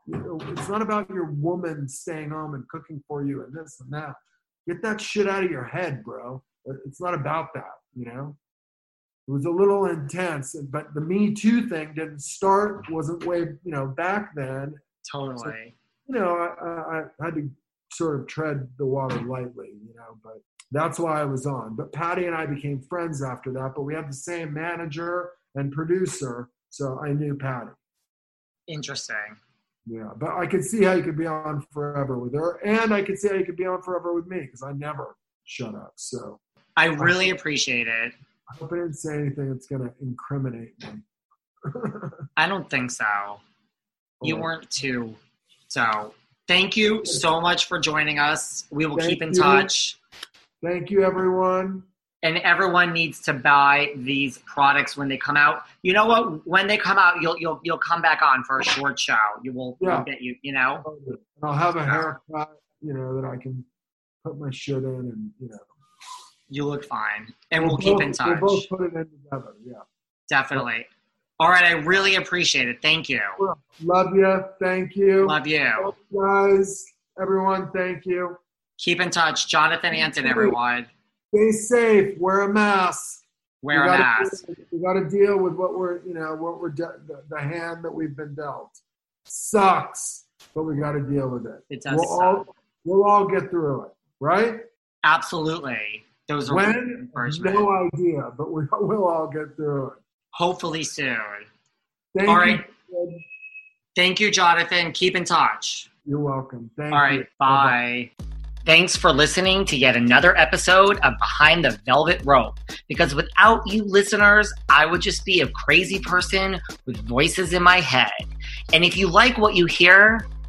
you know, it's not about your woman staying home and cooking for you and this and that. Get that shit out of your head, bro. It's not about that. You know. It was a little intense, but the Me Too thing didn't start. wasn't way you know back then. Totally. You know, I, I, I had to sort of tread the water lightly. You know, but that's why I was on. But Patti and I became friends after that. But we had the same manager and producer, so I knew Patti. Interesting. Yeah, but I could see how you could be on forever with her, and I could see how you could be on forever with me because I never shut up. So I really appreciate it. I hope I didn't say anything that's going to incriminate me. I don't think so. You weren't too. So thank you so much for joining us. We will Thank keep in you. touch. Thank you, everyone. And everyone needs to buy these products when they come out. You know what? When they come out, you'll you'll you'll come back on for a short show. You will Yeah. get you. You know. And I'll have a haircut, you know, that I can put my shit in, and you know, You look fine, and we'll, We'll keep both- in touch. We'll both put it in together. Yeah. Definitely. All right, I really appreciate it. Thank you. Love you. Thank you. Love you. guys. Everyone, thank you. Keep in touch, Jonathan Antin. Everyone, Stay safe. Wear a mask. wear We a mask. deal- We got to deal with what we're, you know, what we're de- the, the hand that we've been dealt. Sucks, but we got to deal with it. It does We'll all we'll all get through it, right? Absolutely. Those are When? No idea, but we we'll all get through it. Hopefully soon. Thank All you. right. Thank you, Jonathan. Keep in touch. You're welcome. Thank All you. right. Bye. Thanks for listening to yet another episode of Behind the Velvet Rope. Because without you listeners, I would just be a crazy person with voices in my head. And if you like what you hear,